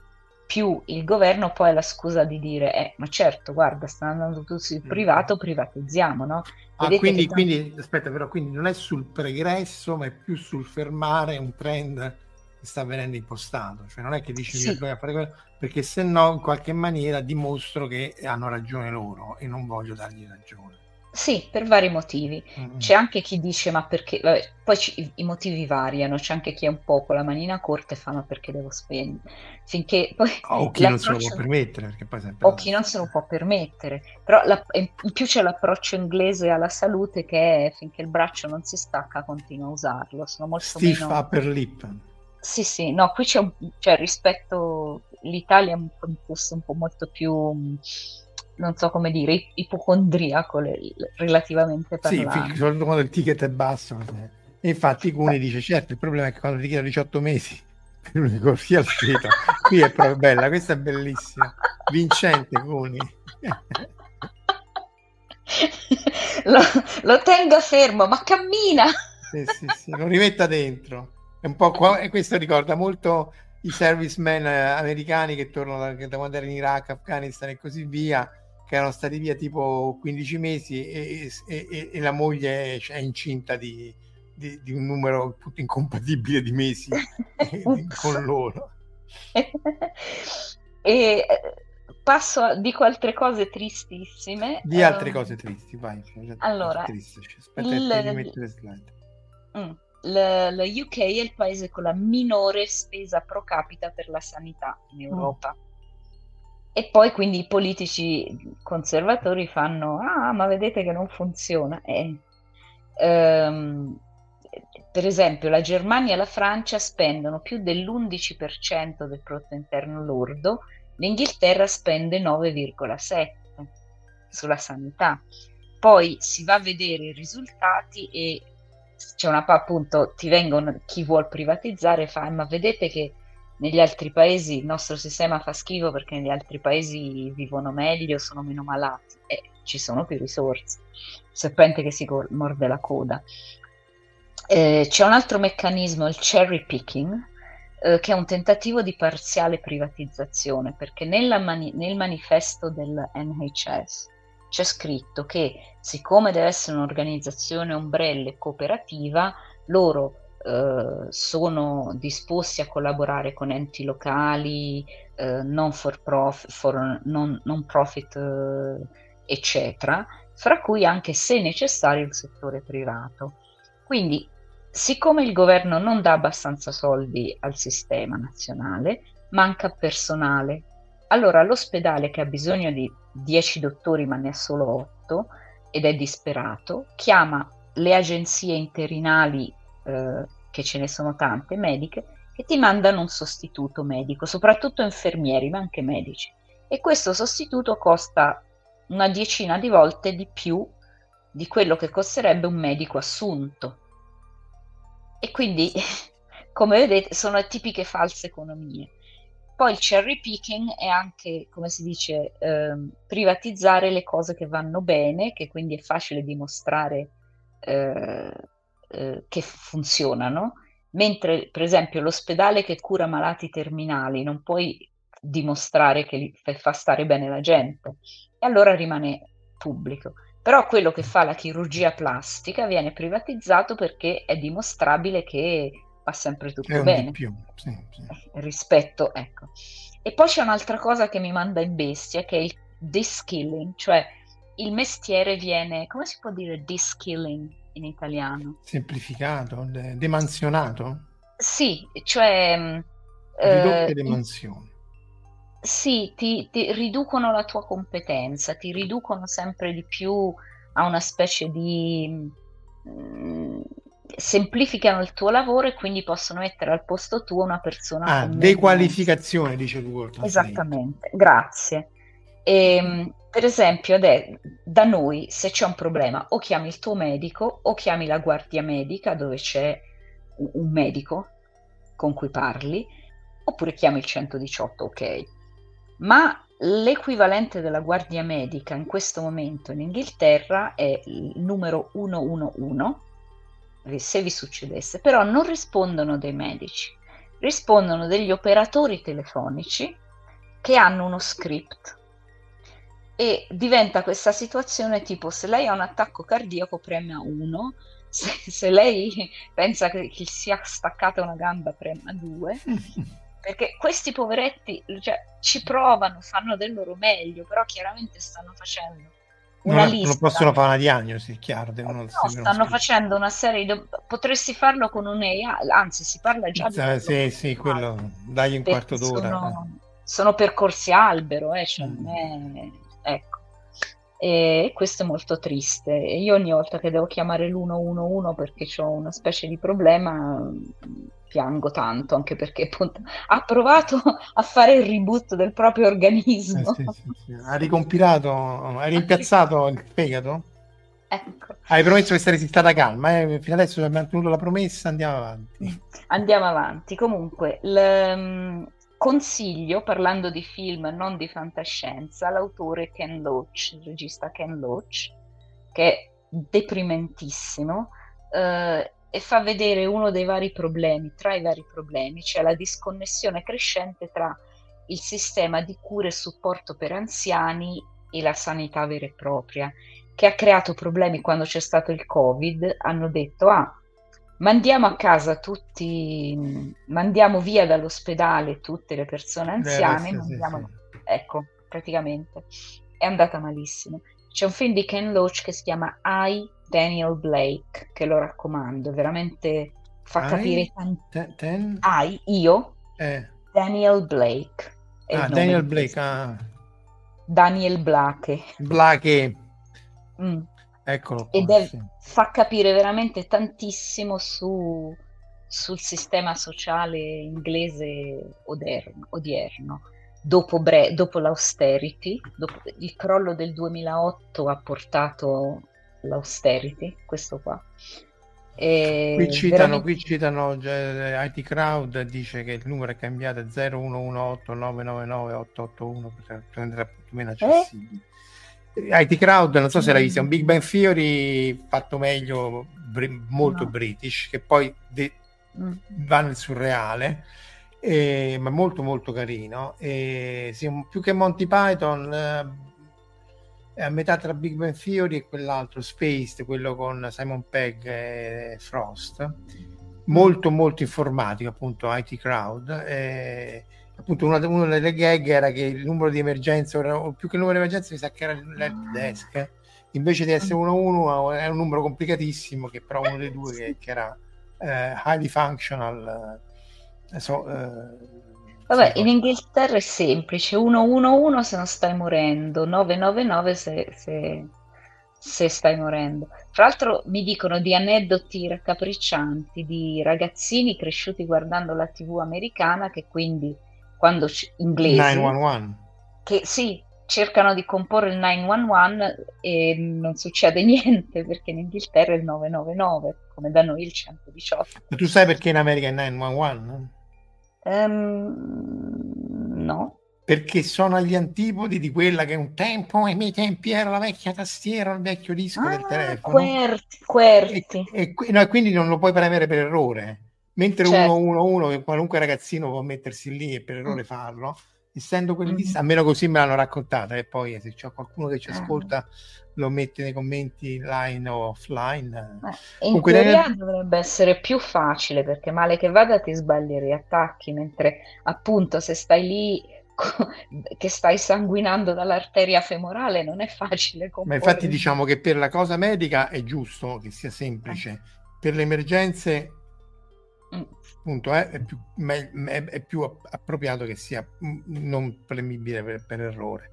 più il governo poi ha la scusa di dire, eh, ma certo, guarda, stanno andando tutti sul mm. privato, privatizziamo, no? Ah, quindi, tanto... quindi, aspetta, però, quindi non è sul pregresso, ma è più sul fermare un trend che sta venendo impostato. Cioè non è che dici sì. fare quello, perché se no in qualche maniera dimostro che hanno ragione loro e non voglio dargli ragione. Sì, per vari motivi. Mm-hmm. C'è anche chi dice ma perché, vabbè, poi ci, i motivi variano, c'è anche chi è un po' con la manina corta e fa ma perché devo spendere, finché poi... O chi non se lo può permettere, perché poi sempre... O chi non se lo può permettere, però la, in più c'è l'approccio inglese alla salute che è finché il braccio non si stacca continua a usarlo, sono molto Stiff meno... upper lip. Sì, sì, no, qui c'è un... cioè rispetto... L'Italia è un contesto un po' molto più non so come dire, ipocondriaco relativamente parlando. Sì, soprattutto quando il ticket è basso. E infatti Cuni dice, certo, il problema è che quando ti chiedono 18 mesi per un'ecografia al feto, qui è proprio bella, questa è bellissima, vincente Cuni. lo, lo tenga fermo, ma cammina! Sì, sì, sì, lo rimetta dentro. È un po' qua, e questo ricorda molto i servicemen eh, americani che tornano da, da quando erano in Iraq, Afghanistan e così via, che erano stati via tipo 15 mesi e, e, e la moglie è incinta di, di, di, un numero tutto incompatibile di mesi con loro. e eh, passo, dico altre cose tristissime. Di altre um, cose tristi, vai. Allora, aspetta, il, mettere slide. Mm, lo UK è il paese con la minore spesa pro capita per la sanità in mm. Europa. Mm e poi quindi i politici conservatori fanno, ah, ma vedete che non funziona. Eh, ehm, per esempio, la Germania e la Francia spendono più dell'11% del prodotto interno lordo, l'Inghilterra spende 9,7% sulla sanità. Poi si va a vedere i risultati e c'è una appunto ti vengono chi vuol privatizzare fa ma vedete che negli altri paesi il nostro sistema fa schifo perché negli altri paesi vivono meglio, sono meno malati e ci sono più risorse. Serpente che si morde la coda. Eh, c'è un altro meccanismo, il cherry picking, eh, che è un tentativo di parziale privatizzazione, perché mani- nel manifesto del NHS c'è scritto che siccome deve essere un'organizzazione ombrella e cooperativa, loro eh, sono disposti a collaborare con enti locali, eh, non for profit, for non, non profit eh, eccetera, fra cui anche se necessario il settore privato. Quindi, siccome il governo non dà abbastanza soldi al sistema nazionale, manca personale. Allora l'ospedale che ha bisogno di 10 dottori ma ne ha solo 8 ed è disperato, chiama le agenzie interinali, eh, che ce ne sono tante, mediche, che ti mandano un sostituto medico, soprattutto infermieri, ma anche medici. E questo sostituto costa una decina di volte di più di quello che costerebbe un medico assunto. E quindi, come vedete, sono tipiche false economie. Poi il cherry picking è anche, come si dice, ehm, privatizzare le cose che vanno bene, che quindi è facile dimostrare eh, eh, che funzionano, mentre per esempio l'ospedale che cura malati terminali non puoi dimostrare che fa stare bene la gente e allora rimane pubblico. Però quello che fa la chirurgia plastica viene privatizzato perché è dimostrabile che va sempre tutto bene. Più, sì, sì. Eh, rispetto, ecco. E poi c'è un'altra cosa che mi manda in bestia, che è il de-skilling, cioè il mestiere viene, come si può dire de-skilling in italiano? Semplificato, de- demansionato? Sì, cioè... Mm, Ridotte eh, demansioni. Sì, ti, ti riducono la tua competenza, ti riducono sempre di più a una specie di... Mh, mm, semplificano il tuo lavoro e quindi possono mettere al posto tuo una persona. Ah, dequalificazione, dice Google. Esattamente, grazie. E, ehm, per esempio, adè, da noi se c'è un problema o chiami il tuo medico o chiami la guardia medica dove c'è un medico con cui parli, oppure chiami il 118, ok. Ma l'equivalente della guardia medica in questo momento in Inghilterra è il numero 111 se vi succedesse, però non rispondono dei medici, rispondono degli operatori telefonici che hanno uno script e diventa questa situazione tipo se lei ha un attacco cardiaco prema 1, se, se, lei pensa che, che sia staccata una gamba prema 2, perché questi poveretti cioè, ci provano, fanno del loro meglio, però chiaramente stanno facendo una non, lista. Non possono fare una diagnosi, chiaro. Devono, no, stanno facendo una serie di... Potresti farlo con un AI, anzi si parla già di... Sì, sì, quello, dagli un quarto d'ora. Sono, sono percorsi albero, eh, cioè, mm. è... ecco. E questo è molto triste. Io ogni volta che devo chiamare l'111 perché ho una specie di problema piango tanto, anche perché appunto ha provato a fare il reboot del proprio organismo. Eh, sì, sì, sì. Ha ricompilato, ha rimpiazzato il fegato? Ecco. Hai promesso che saresti stata calma, eh? fino adesso hai mantenuto la promessa, andiamo avanti. Andiamo avanti. Comunque, l- consiglio, parlando di film non di fantascienza, l'autore Ken Loach, il regista Ken Loach, che è deprimentissimo. Eh, e fa vedere uno dei vari problemi, tra i vari problemi, cioè la disconnessione crescente tra il sistema di cura e supporto per anziani e la sanità vera e propria, che ha creato problemi quando c'è stato il Covid, hanno detto ah, mandiamo a casa tutti, mandiamo via dall'ospedale tutte le persone anziane, Beh, mandiamo... sì, sì. ecco, praticamente è andata malissimo. C'è un film di Ken Loach che si chiama I Daniel Blake, che lo raccomando, veramente fa I, capire tanto. Ten, I, io, eh. Daniel Blake. Ah, Daniel Blake, ah. Daniel Blake. Blake. Mm. Eccolo. Qua, Ed è, sì. fa capire veramente tantissimo su, sul sistema sociale inglese odierno. odierno. Dopo, bre- dopo l'austerity, dopo il crollo del 2008 ha portato l'austerity, questo qua. E qui citano, veramente... qui citano IT Crowd dice che il numero è cambiato 0118 999 881 per rendere appunto meno accessibile. Eh? IT Crowd, non so se l'hai visto, è un Big Bang Theory fatto meglio, br- molto no. british, che poi de- mm. va nel surreale, eh, ma molto molto carino. E, sì, più che Monty Python, eh, è a metà tra Big Bang Theory e quell'altro, Spaced, quello con Simon Pegg e Frost. molto molto informatico, appunto IT Crowd. E, appunto una, una, delle gag era che il numero di emergenza, o più che il numero di emergenza, mi sa che era l'help desk, invece di essere 1-1 è un numero complicatissimo, che però uno dei due che, che era eh, highly functional. Eh, so, eh, Vabbè, in Inghilterra è semplice, 111 se non stai morendo, 999 se, se, se stai morendo. Tra l'altro mi dicono di aneddoti raccapriccianti di ragazzini cresciuti guardando la TV americana che quindi quando c- inglesi 911 che sì, cercano di comporre il 911 e non succede niente perché in Inghilterra è il 999 come da noi il 118. Ma tu sai perché in America è 911? Um, no. Perché sono agli antipodi di quella che un tempo, ai miei tempi, era la vecchia tastiera, il vecchio disco ah, del telefono. Querti, querti. E, e, no, quindi non lo puoi premere per errore. Mentre certo. 111, qualunque ragazzino può mettersi lì e per errore mm. farlo, essendo quelli mm-hmm. di a meno così me l'hanno raccontata e poi se c'è qualcuno che ci ah. ascolta lo mette nei commenti line o offline eh, in Comunque, teoria nel... dovrebbe essere più facile perché male che vada ti sbagli i riattacchi mentre appunto se stai lì che stai sanguinando dall'arteria femorale non è facile ma infatti diciamo che per la cosa medica è giusto che sia semplice eh. per le emergenze appunto è, è, più, è, è, più, appropriato che sia non premibile per, per errore.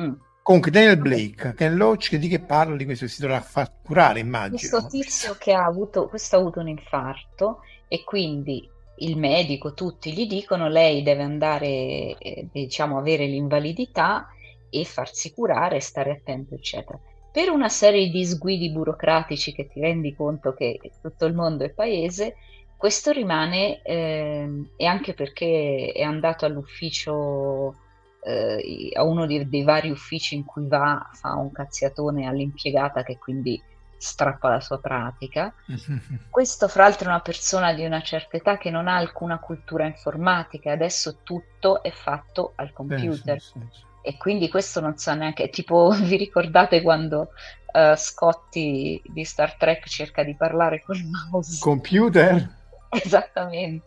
Mm. Comunque Daniel Blake, Ken Loach, di che parla di questo si dovrà far curare, immagino. Questo tizio che ha avuto, questo ha avuto un infarto e quindi il medico, tutti gli dicono lei deve andare, eh, diciamo, avere l'invalidità e farsi curare, stare attento, eccetera. Per una serie di sguidi burocratici che ti rendi conto che tutto il mondo è paese, questo rimane eh, e anche perché è andato all'ufficio, eh, a uno dei, dei, vari uffici in cui va, fa un cazziatone all'impiegata che quindi strappa la sua pratica. Questo, fra l'altro, è una persona di una certa età che non ha alcuna cultura informatica, adesso tutto è fatto al computer. Sì, sì, sì, e quindi questo non sa neanche, tipo, vi ricordate quando uh, Scotty di Star Trek cerca di parlare col mouse? Computer? Esattamente,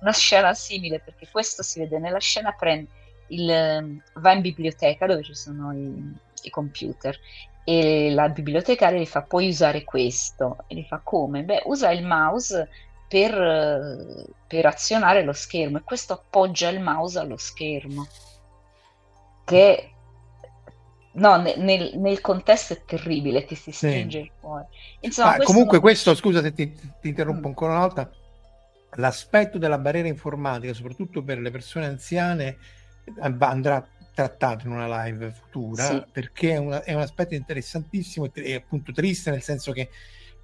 una scena simile perché questo si vede nella scena, prende il, ehm, va in biblioteca dove ci sono i, i computer e la bibliotecaria gli fa puoi usare questo e gli fa come? Beh usa il mouse per, per azionare lo schermo e questo appoggia il mouse allo schermo che No, nel, nel, contesto è terribile, ti si stringe sì. il cuore. Insomma, ah, questo comunque non... questo, scusa se ti, ti interrompo mm. ancora una volta, l'aspetto della barriera informatica, soprattutto per le persone anziane, andrà trattato in una live futura sì. perché è, una, è, un aspetto interessantissimo e, appunto triste nel senso che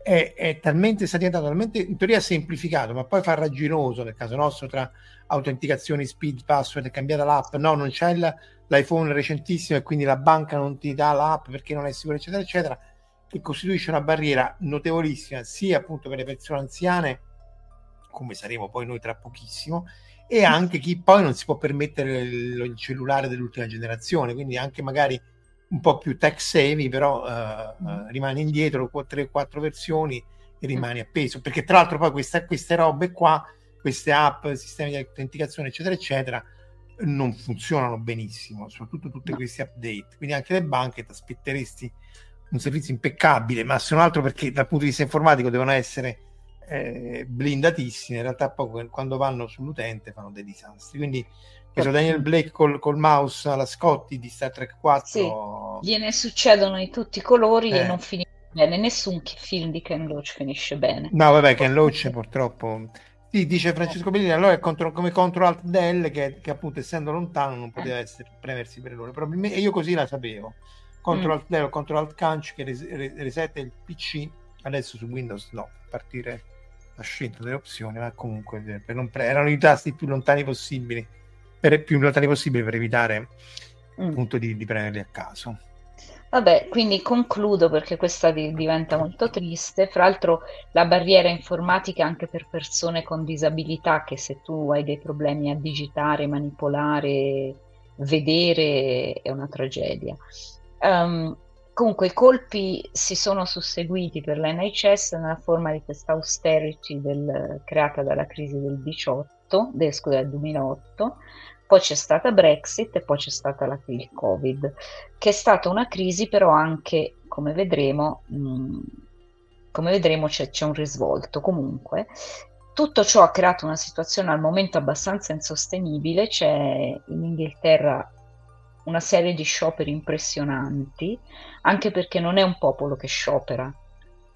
è, è talmente sta diventato talmente in teoria semplificato ma poi farraginoso nel caso nostro tra autenticazioni speed password è cambiata l'app no non c'è il, l'iPhone recentissimo e quindi la banca non ti dà l'app perché non è sicura eccetera eccetera che costituisce una barriera notevolissima sia appunto per le persone anziane come saremo poi noi tra pochissimo, e anche chi poi non si può permettere il, il cellulare dell'ultima generazione, quindi anche magari un po' più tech savvy, però uh, uh, rimane indietro con 3-4 versioni e rimane appeso, perché tra l'altro poi questa, queste robe qua, queste app, sistemi di autenticazione, eccetera, eccetera, non funzionano benissimo, soprattutto tutti no. questi update. Quindi anche le banche ti aspetteresti un servizio impeccabile, ma se non altro perché dal punto di vista informatico devono essere eh, blindatissime, in realtà poi quando vanno sull'utente fanno dei disastri. Quindi questo Daniel Blake col, col mouse alla Scotti di Star Trek 4 sì, gliene succedono di tutti i colori eh. e non finisce bene. Nessun film di Ken Loach finisce bene. No, vabbè, Ken Loach purtroppo. Sì, dice Francesco Bellini, allora è contro, come contro Alt Del che, che, appunto essendo lontano non poteva essere, premersi per loro. Probabilmente, e io così la sapevo. Contro mm. Alt Del o contro Alt Canch che res, resetta il PC, adesso su Windows no, partire ha scelto delle opzioni, ma comunque per non pre- erano i tasti più lontani possibili, per, più lontani possibili per evitare mm. appunto di, di prenderli a caso. Vabbè, quindi concludo perché questa di- diventa molto triste. Fra l'altro la barriera informatica anche per persone con disabilità, che se tu hai dei problemi a digitare, manipolare, vedere, è una tragedia. Um, comunque i colpi si sono susseguiti per l'NHS nella forma di questa austerity del, creata dalla crisi del 18, del, scusa, del 2008, poi c'è stata Brexit e poi c'è stata la, il Covid, che è stata una crisi però anche, come vedremo, mh, come vedremo c'è, c'è un risvolto. Comunque, tutto ciò ha creato una situazione al momento abbastanza insostenibile, c'è in Inghilterra una serie di scioperi impressionanti, anche perché non è un popolo che sciopera,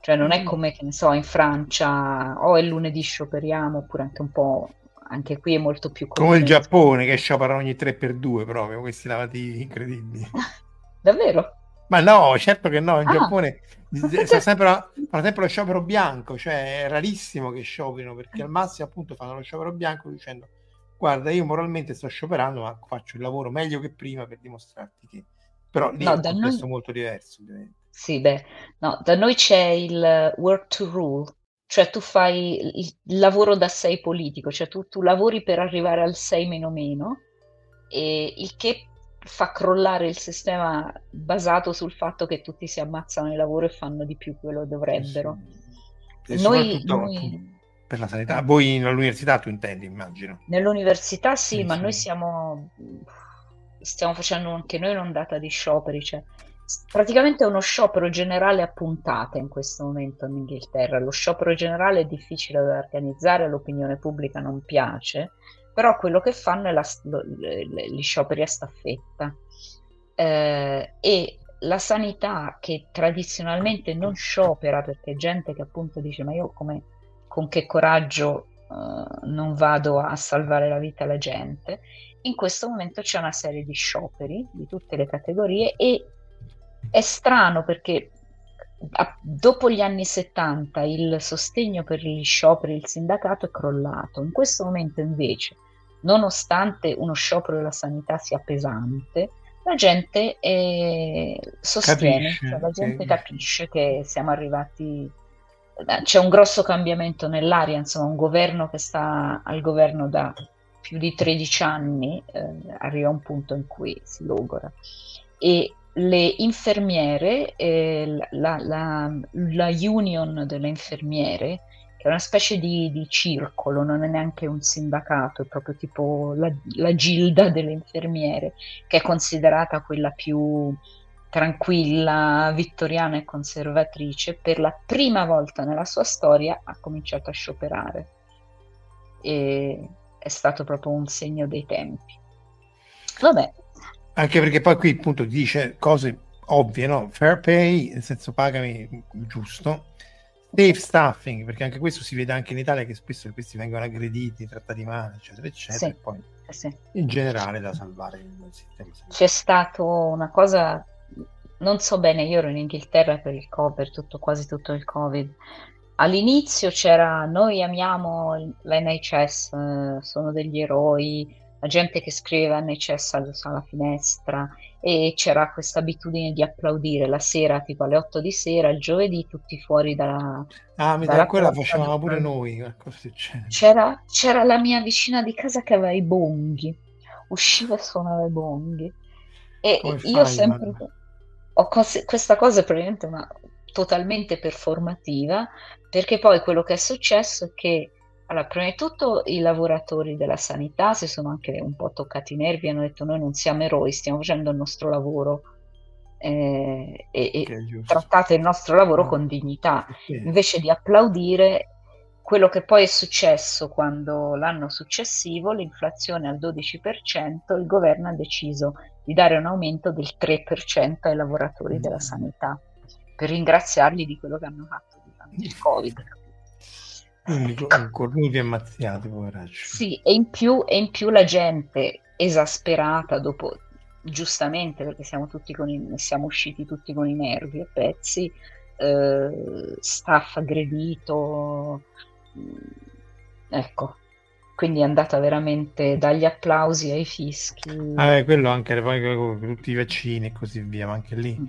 cioè non è mm. come, che ne so, in Francia, o oh, è lunedì scioperiamo, oppure anche un po' anche qui è molto più come il Giappone che sciopera ogni 3x2 proprio questi lavativi incredibili davvero? ma no certo che no in ah. Giappone fa sempre, fa sempre lo sciopero bianco cioè è rarissimo che scioperino perché al massimo appunto fanno lo sciopero bianco dicendo guarda io moralmente sto scioperando ma faccio il lavoro meglio che prima per dimostrarti che però lì no, è un contesto noi... molto diverso ovviamente sì beh no da noi c'è il work to rule cioè tu fai il lavoro da 6 politico, cioè tu, tu lavori per arrivare al 6 meno meno, e il che fa crollare il sistema basato sul fatto che tutti si ammazzano il lavoro e fanno di più quello dovrebbero. Sì. Noi, noi, per la sanità, voi all'università tu intendi, immagino. Nell'università sì, sì ma sì. noi siamo stiamo facendo anche noi un'ondata di scioperi, cioè praticamente è uno sciopero generale a puntate in questo momento in Inghilterra. Lo sciopero generale è difficile da organizzare, all'opinione pubblica non piace, però quello che fanno è la, lo, le, gli scioperi a staffetta. Eh, e la sanità che tradizionalmente non sciopera perché gente che appunto dice ma io come, con che coraggio uh, non vado a salvare la vita alla gente, in questo momento c'è una serie di scioperi di tutte le categorie e è strano perché a, dopo gli anni 70 il sostegno per gli scioperi il sindacato è crollato. In questo momento invece, nonostante uno sciopero della sanità sia pesante, la gente è, sostiene, capisce, cioè la gente capisce che siamo arrivati eh, c'è un grosso cambiamento nell'aria, insomma, un governo che sta al governo da più di 13 anni eh, arriva a un punto in cui si logora. E le infermiere, eh, la, la, la, union delle infermiere, che è una specie di, di, circolo, non è neanche un sindacato, è proprio tipo la, la gilda delle infermiere, che è considerata quella più tranquilla, vittoriana e conservatrice, per la prima volta nella sua storia ha cominciato a scioperare. E è stato proprio un segno dei tempi. Vabbè, anche perché poi qui appunto dice cose ovvie, no? Fair pay, nel senso pagami giusto. Safe staffing, perché anche questo si vede anche in Italia che spesso questi vengono aggrediti, trattati male, eccetera, eccetera. Sì. E poi sì. in generale da salvare il sistema. C'è stato una cosa, non so bene, io ero in Inghilterra per il Covid, tutto, quasi tutto il Covid. All'inizio c'era noi amiamo l'NHS, eh, sono degli eroi, la gente che scriveva NHS alla finestra e c'era questa abitudine di applaudire la sera, tipo alle 8 di sera, il giovedì, tutti fuori dalla... Ah, mi dalla quella facevamo pure noi. C'era, c'era la mia vicina di casa che aveva i bonghi, usciva e suonava i bonghi. E Come io fai, sempre... Ho cos- questa cosa è praticamente una, totalmente performativa, perché poi quello che è successo è che allora, prima di tutto i lavoratori della sanità si sono anche un po' toccati i nervi e hanno detto noi non siamo eroi, stiamo facendo il nostro lavoro eh, e, e trattate il nostro lavoro no. con dignità, invece di applaudire quello che poi è successo quando l'anno successivo, l'inflazione al 12%, il governo ha deciso di dare un aumento del 3% ai lavoratori mm. della sanità per ringraziarli di quello che hanno fatto durante il Covid. Cornuti ammazziati, poveracci. Sì, e in, più, e in più la gente esasperata dopo, giustamente perché siamo, tutti con i, siamo usciti tutti con i nervi a pezzi, eh, staff aggredito, ecco, quindi è andata veramente dagli applausi ai fischi. Ah, quello anche poi con tutti i vaccini e così via, ma anche lì. Mm.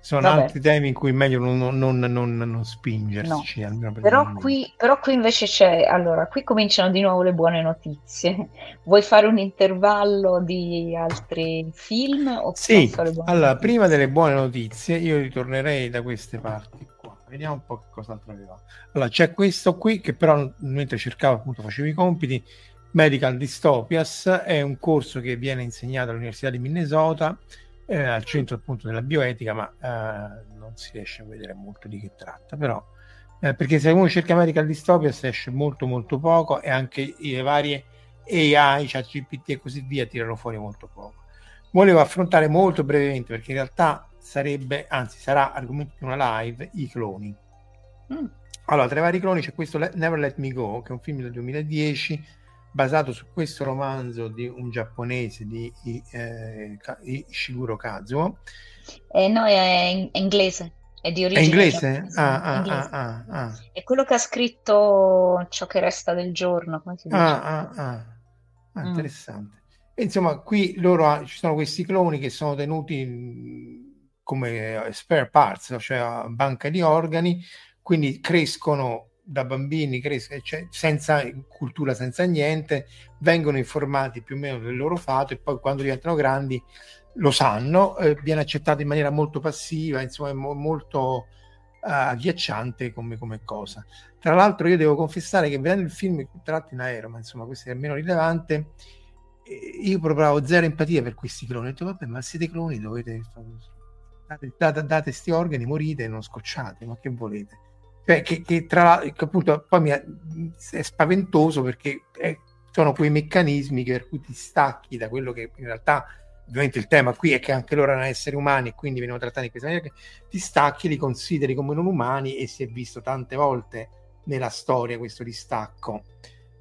sono Vabbè. altri temi in cui è meglio non, non, non, non spingersi. No. Per però, qui, però, qui, invece c'è, allora, qui cominciano di nuovo le buone notizie. Vuoi fare un intervallo di altri film? sì, allora, prima delle buone notizie io ritornerei da queste parti. Vediamo un po' che cos'altro aveva. Allora, c'è questo qui che però mentre cercavo appunto facevo i compiti, Medical Dystopias è un corso che viene insegnato all'Università di Minnesota eh, al centro appunto della bioetica, ma eh, non si riesce a vedere molto di che tratta, però eh, perché se uno cerca Medical Dystopia si esce molto molto poco e anche le varie AI, chat GPT e così via tirano fuori molto poco. Volevo affrontare molto brevemente perché in realtà sarebbe, anzi sarà argomento di una live, i cloni. Mm. Allora, tra i vari cloni c'è questo Never Let Me Go, che è un film del 2010 basato su questo romanzo di un giapponese di eh, Ishiguro Kazuo. Eh, no, è, in- è inglese. È di origine è inglese? Ah, ah, inglese. Ah, ah, ah, È quello che ha scritto Ciò che resta del giorno. Come si dice? Ah, ah, mm. interessante. E, insomma, qui loro ci sono questi cloni che sono tenuti mm, come spare parts, cioè banca di organi, quindi crescono da bambini crescono cioè, senza cultura, senza niente, vengono informati più o meno del loro fato e poi quando diventano grandi lo sanno, eh, viene accettato in maniera molto passiva, insomma è mo- molto uh, agghiacciante come, come, cosa. Tra l'altro io devo confessare che vedendo il film tratto in aereo, ma insomma questo è meno rilevante, eh, io provavo zero empatia per questi cloni. Ho detto vabbè ma siete cloni, dovete date, date, date sti organi, morite e non scocciate, ma che volete? Cioè, che, che, tra l'altro, appunto, poi mi è, è spaventoso perché è, sono quei meccanismi per cui ti stacchi da quello che in realtà ovviamente il tema qui è che anche loro erano esseri umani e quindi vengono trattati in questa maniera che ti stacchi, li consideri come non umani e si è visto tante volte nella storia questo distacco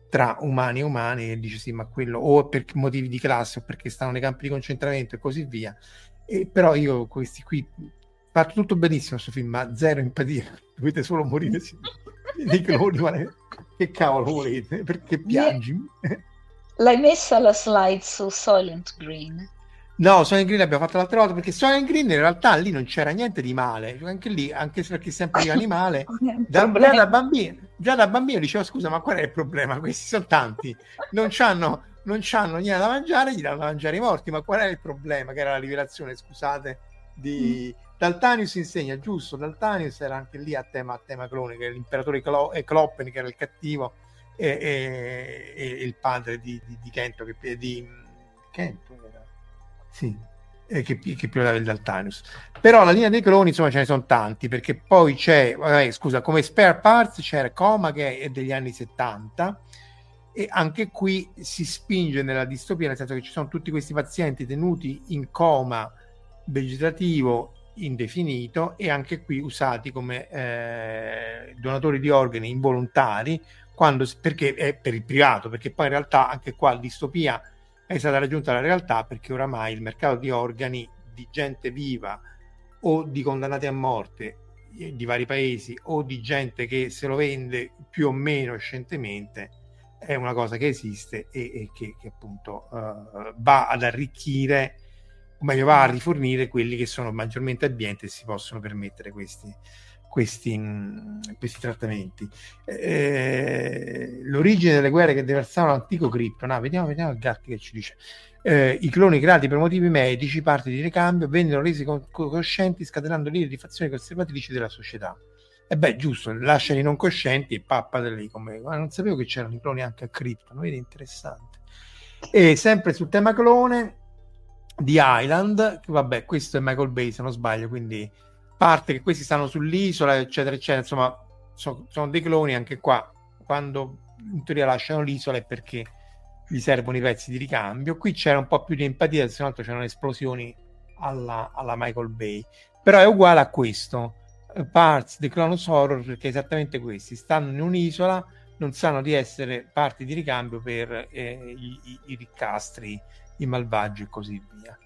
tra umani e umani e dice sì ma quello o per motivi di classe o perché stanno nei campi di concentramento e così via e però io questi qui fatto tutto benissimo questo film ma zero empatia dovete solo morire dei cloni, ma che cavolo volete? Perché piangi? L'hai messa la slide su Silent Green? No, Silent Green l'abbiamo fatto l'altra volta perché Silent Green in realtà lì non c'era niente di male, anche lì, anche se perché sempre io animale, da, già, da bambino, già da bambino dicevo scusa ma qual è il problema? Questi sono tanti, non c'hanno, non c'hanno niente da mangiare, gli danno da mangiare i morti, ma qual è il problema? Che era la rivelazione, scusate, di... Mm Daltanius insegna, giusto, Daltanius era anche lì a tema, a tema clone, che l'imperatore Clo- Kloppen, che era il cattivo, e, e, e il padre di, di, di Kento, che, di Kento era, sì, eh, che, che pilotava il Daltanius. Però la linea dei cloni, insomma, ce ne sono tanti, perché poi c'è, vabbè, scusa, come spare parts c'era Coma, che è degli anni 70, e anche qui si spinge nella distopia, nel senso che ci sono tutti questi pazienti tenuti in coma vegetativo indefinito e anche qui usati come eh, donatori di organi involontari quando, perché è per il privato, perché poi in realtà anche qua la distopia è stata raggiunta la realtà perché oramai il mercato di organi di gente viva o di condannati a morte eh, di vari paesi o di gente che se lo vende più o meno scientemente è una cosa che esiste e, e che, che, appunto uh, va ad arricchire o meglio va a rifornire quelli che sono maggiormente abbienti e si possono permettere questi, questi, mm, questi trattamenti. Eh, l'origine delle guerre che deversavano l'antico cripto, no, vediamo, vediamo il Gatti che ci dice. Eh, I cloni creati per motivi medici, parte di ricambio, vennero resi coscienti scatenando l'idea di fazioni conservatrici della società. E beh, giusto, lasciali non coscienti e pappa lì come... Ma non sapevo che c'erano i cloni anche a cripto, vedi, interessante. E sempre sul tema clone, di Island, che vabbè, questo è Michael Bay se non sbaglio, quindi parte che questi stanno sull'isola, eccetera, eccetera, insomma, so, sono dei cloni anche qua, quando in teoria lasciano l'isola è perché gli servono i pezzi di ricambio. Qui c'era un po' più di empatia, se no c'erano esplosioni alla, alla, Michael Bay, però è uguale a questo. Eh, Parts di Clonus Horror perché è esattamente questi stanno in un'isola, non sanno di essere parti di ricambio per eh, i, i, i ricastri i malvagi e così via.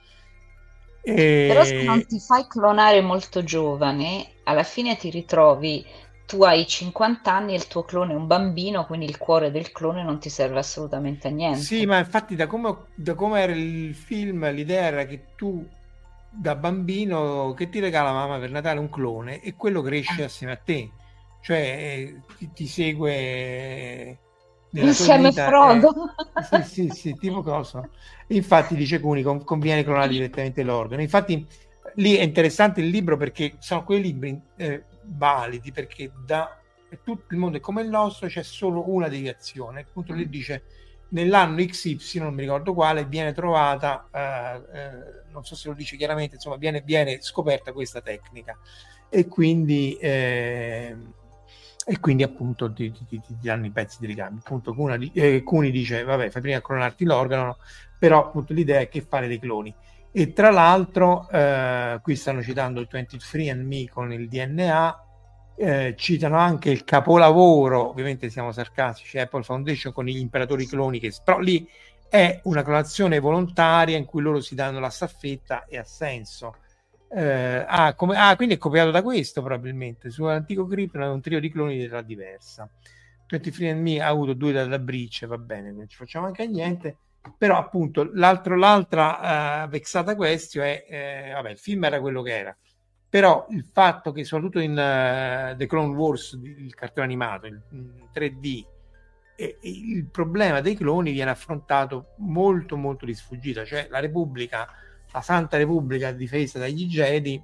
E... Però se non ti fai clonare molto giovane, alla fine ti ritrovi, tu hai 50 anni e il tuo clone è un bambino, quindi il cuore del clone non ti serve assolutamente a niente. Sì, ma infatti da come, da come era il film, l'idea era che tu da bambino che ti regala mamma per Natale un clone e quello cresce assieme a te, cioè eh, ti, ti segue insieme a Frodo. Eh, sì, sì, sì, tipo cosa. Infatti dice Cuni, conviene clonare direttamente l'organo. Infatti lì è interessante il libro perché sono quei libri eh, validi perché da tutto il mondo è come il nostro c'è solo una deviazione. Appunto lì dice nell'anno XY, non mi ricordo quale, viene trovata, eh, eh, non so se lo dice chiaramente, insomma viene, viene scoperta questa tecnica e quindi... Eh, e quindi appunto ti, ti, ti, danno i pezzi di ricambio. Appunto Cuni, eh, Cuni dice, vabbè, fai prima a clonarti l'organo, però appunto l'idea è che fare dei cloni. E tra l'altro, eh, qui stanno citando il 23andMe con il DNA, eh, citano anche il capolavoro, ovviamente siamo sarcastici, Apple Foundation con gli imperatori cloni, che però lì è una clonazione volontaria in cui loro si danno la staffetta e ha senso eh, ah, come, ah, quindi è copiato da questo probabilmente. Sull'antico Krypton un trio di cloni di età diversa. 23andMe ha avuto due dalla Breach, va bene, non ci facciamo anche niente. Però appunto l'altra uh, vexata questione è, eh, vabbè, il film era quello che era. Però il fatto che soprattutto in uh, The Clone Wars, il cartone animato, in 3D, e, e il problema dei cloni viene affrontato molto molto di sfuggita. Cioè la Repubblica la Santa Repubblica difesa dagli Jedi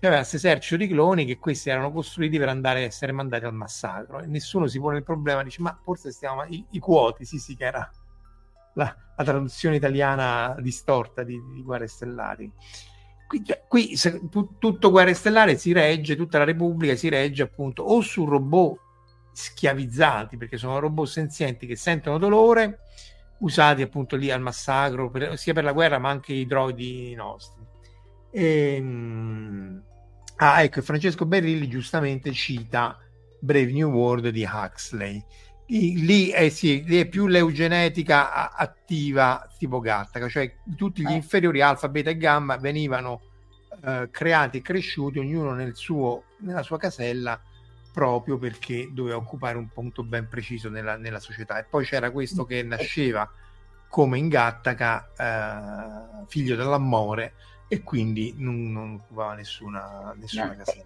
aveva questo esercito di cloni che questi erano costruiti per andare a essere mandati al massacro e nessuno si pone il problema dice ma forse stiamo i, i quoti sì sì che era la, la traduzione italiana distorta di, di Guerre Stellari qui, cioè, qui se, tu, tutto Guerre Stellari si regge tutta la Repubblica si regge appunto o su robot schiavizzati perché sono robot senzienti che sentono dolore usati appunto lì al massacro, per, sia per la guerra ma anche i droidi nostri. E, ehm, ah, ecco, Francesco Berilli giustamente cita Brave New World di Huxley. Lì è, sì, lì è più l'eugenetica attiva tipo Gattaca, cioè tutti gli eh. inferiori alfa, beta e gamma venivano eh, creati e cresciuti ognuno nel suo, nella sua casella proprio perché doveva occupare un punto ben preciso nella, nella società. E poi c'era questo che nasceva come in Gattaca, eh, figlio dell'amore, e quindi non, non occupava nessuna, nessuna no, casella.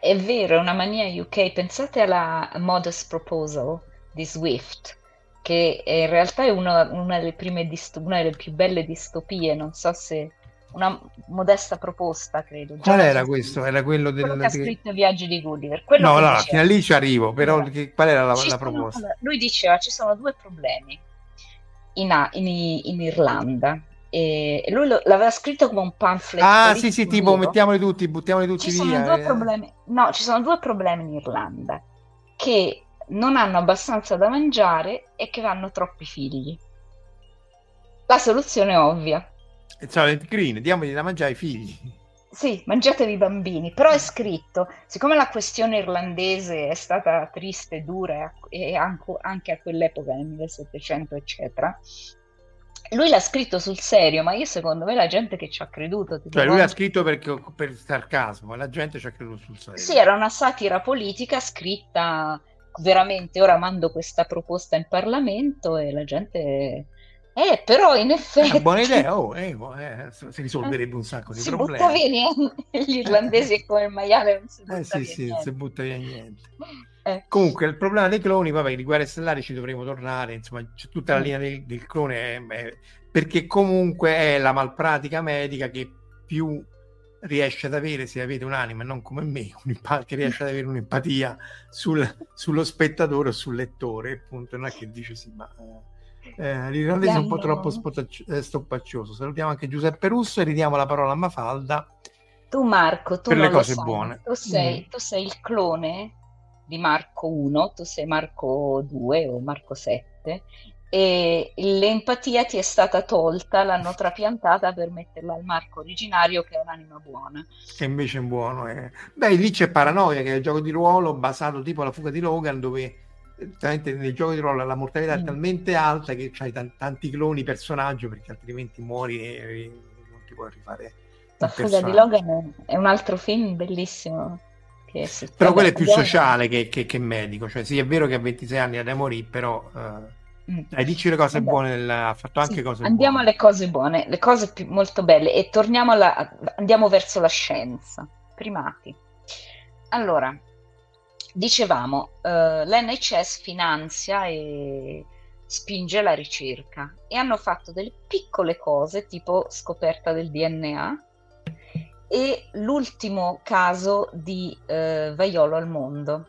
È vero, è una mania UK. Pensate alla Modest Proposal di Swift, che in realtà è una, una, delle, prime dist- una delle più belle distopie. Non so se una modesta proposta, credo. Qual era questo? Era quello del... Quello che ha scritto Viaggi di Gulliver. no, no, fino a lì ci arrivo, però allora, che, qual era la, la proposta? Sono, lui diceva ci sono due problemi in, in, in Irlanda. E lui lo, l'aveva scritto come un pamphlet. Ah, sì, sì, tipo mettiamoli tutti, buttiamoli tutti ci via. Sono due problemi, no, ci sono due problemi in Irlanda, che non hanno abbastanza da mangiare e che hanno troppi figli. La soluzione è ovvia Ciao, Green, diamogli da mangiare ai figli. Sì, mangiatevi i bambini, però è scritto, siccome la questione irlandese è stata triste e dura e anche a quell'epoca, nel 1700, eccetera, lui l'ha scritto sul serio, ma io secondo me la gente che ci ha creduto... Cioè lui l'ha scritto perché, per sarcasmo, la gente ci ha creduto sul serio. Sì, era una satira politica scritta veramente, ora mando questa proposta in Parlamento e la gente eh, però in effetti... È una buona idea, oh, eh, eh, si risolverebbe un sacco di si problemi. Butta via niente. Gli irlandesi come il maiale non si butta eh, sì, via sì, niente. si butta via niente. Eh. Comunque il problema dei cloni, vabbè, di guerre stellari ci dovremo tornare, insomma, c'è tutta la mm. linea del, del clone, è, è, perché comunque è la malpratica medica che più riesce ad avere, se avete un'anima, non come me, che riesce ad avere un'empatia sul, sullo spettatore o sul lettore, appunto, non è che dice sì, ma... Eh, eh, l'irlandese è un po' troppo spotacci- eh, stoppaccioso. Salutiamo anche Giuseppe Russo e ridiamo la parola a Mafalda. Tu Marco, tu per le cose sai, buone. Tu sei, mm. tu sei, il clone di Marco 1, tu sei Marco 2 o Marco 7 e l'empatia ti è stata tolta, l'hanno trapiantata per metterla al Marco originario che è un'anima buona. Che invece è buono. Eh. Beh, lì c'è Paranoia che è il gioco di ruolo basato tipo alla fuga di Logan dove nei giochi di ruolo la mortalità mm. è talmente alta che c'hai t- tanti cloni personaggio perché altrimenti muori e non ti puoi rifare. La fuga di Logan è un altro film bellissimo. però quello è più sociale che, che, che, medico. Cioè, sì, è vero che a 26 anni da morire, però uh, Dai, dici le cose Vabbè. buone, ha fatto anche sì, cose andiamo buone. alle cose buone, le cose più, molto belle e torniamo alla, andiamo verso la scienza. Primati. Allora, dicevamo, eh, l'NHS finanzia e spinge la ricerca e hanno fatto delle piccole cose tipo scoperta del DNA e l'ultimo caso di eh, vaiolo al mondo.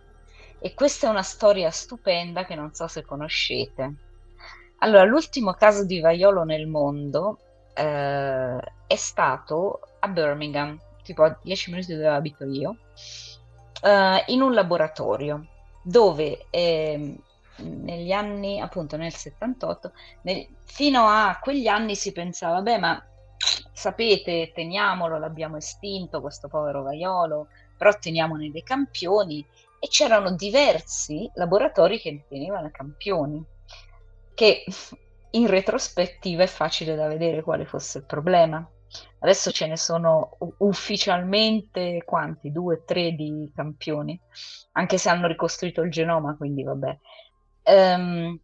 E questa è una storia stupenda che non so se conoscete. Allora, l'ultimo caso di vaiolo nel mondo eh, è stato a Birmingham, tipo a 10 minuti dove abito io, eh, in un laboratorio dove eh, negli anni, appunto nel 78, nel, fino a quegli anni si pensava, beh, ma sapete, teniamolo, l'abbiamo estinto questo povero vaiolo, però teniamone dei campioni e c'erano diversi laboratori che li tenevano campioni, che in retrospettiva è facile da vedere quale fosse il problema. Adesso ce ne sono ufficialmente quanti? Due, tre di campioni, anche se hanno ricostruito il genoma, quindi vabbè. Um,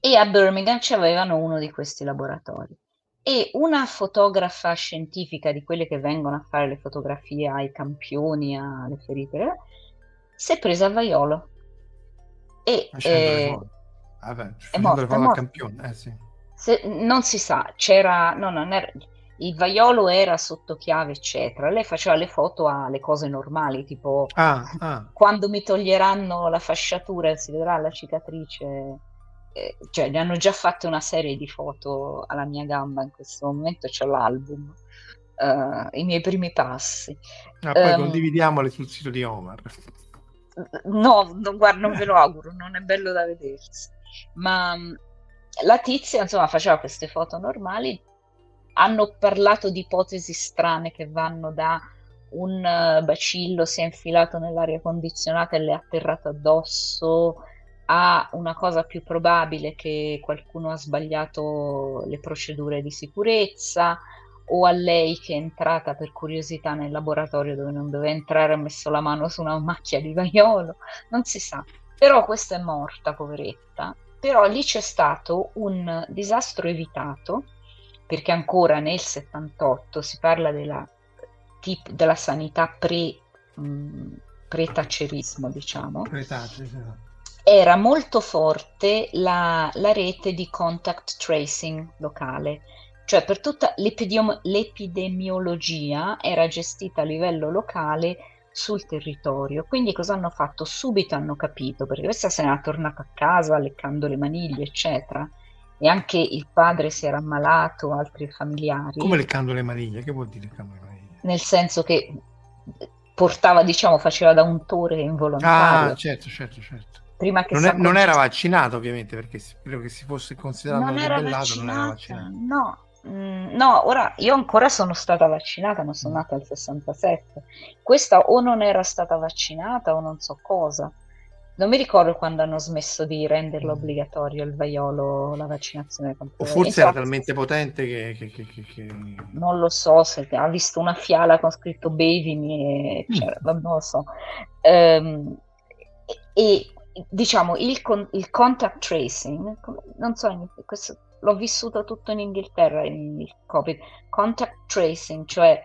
e a Birmingham c'avevano uno di questi laboratori. E una fotografa scientifica di quelle che vengono a fare le fotografie ai campioni, alle ferite, si è presa a vaiolo. E eh, Vabbè, è morto, è morto. Campione, eh, sì. Se, non si sa, c'era, no, non era, il vaiolo era sotto chiave, eccetera. Lei faceva le foto alle cose normali, tipo ah, ah. quando mi toglieranno la fasciatura si vedrà la cicatrice. Eh, cioè, ne hanno già fatte una serie di foto alla mia gamba in questo momento, c'è l'album, uh, i miei primi passi. Ah, poi um, condividiamole sul sito di Omar. No, non, guarda, non ve lo auguro, non è bello da vedersi. Ma la tizia, insomma, faceva queste foto normali, hanno parlato di ipotesi strane che vanno da un uh, bacillo si è infilato nell'aria condizionata e le è atterrato addosso a una cosa più probabile che qualcuno ha sbagliato le procedure di sicurezza o a lei che è entrata per curiosità nel laboratorio dove non doveva entrare ha messo la mano su una macchia di vaiolo, non si sa. Però questa è morta, poveretta. Però lì c'è stato un disastro evitato perché ancora nel 78 si parla della, tip, della sanità pre, mh, pre-taccerismo, diciamo. Era molto forte la, la, rete di contact tracing locale, cioè per tutta l'epidemi- l'epidemiologia era gestita a livello locale sul territorio. Quindi cosa hanno fatto? Subito hanno capito, perché questa se n'era tornata a casa leccando le maniglie, eccetera e anche il padre si era ammalato, altri familiari. Come leccando le maniglie? Che vuol dire leccando le maniglie? Nel senso che portava, diciamo, faceva da untore involontario. Ah, certo, certo, certo. Prima che non, è, non era vaccinato, ovviamente, perché credo che si fosse considerato non era vaccinato, non era vaccinato. No, mm, no, ora io ancora sono stata vaccinata, ma sono mm. nata al 67. Questa o non era stata vaccinata o non so cosa. Non mi ricordo quando hanno smesso di renderlo mm. obbligatorio il vaiolo, la vaccinazione contro O forse era talmente potente che, che, che, che, Non lo so, se ha visto una fiala con scritto bevimi, cioè, mm. non lo so. Um, e, e diciamo il, con, il, contact tracing, non so, questo, l'ho vissuto tutto in Inghilterra il Covid, contact tracing, cioè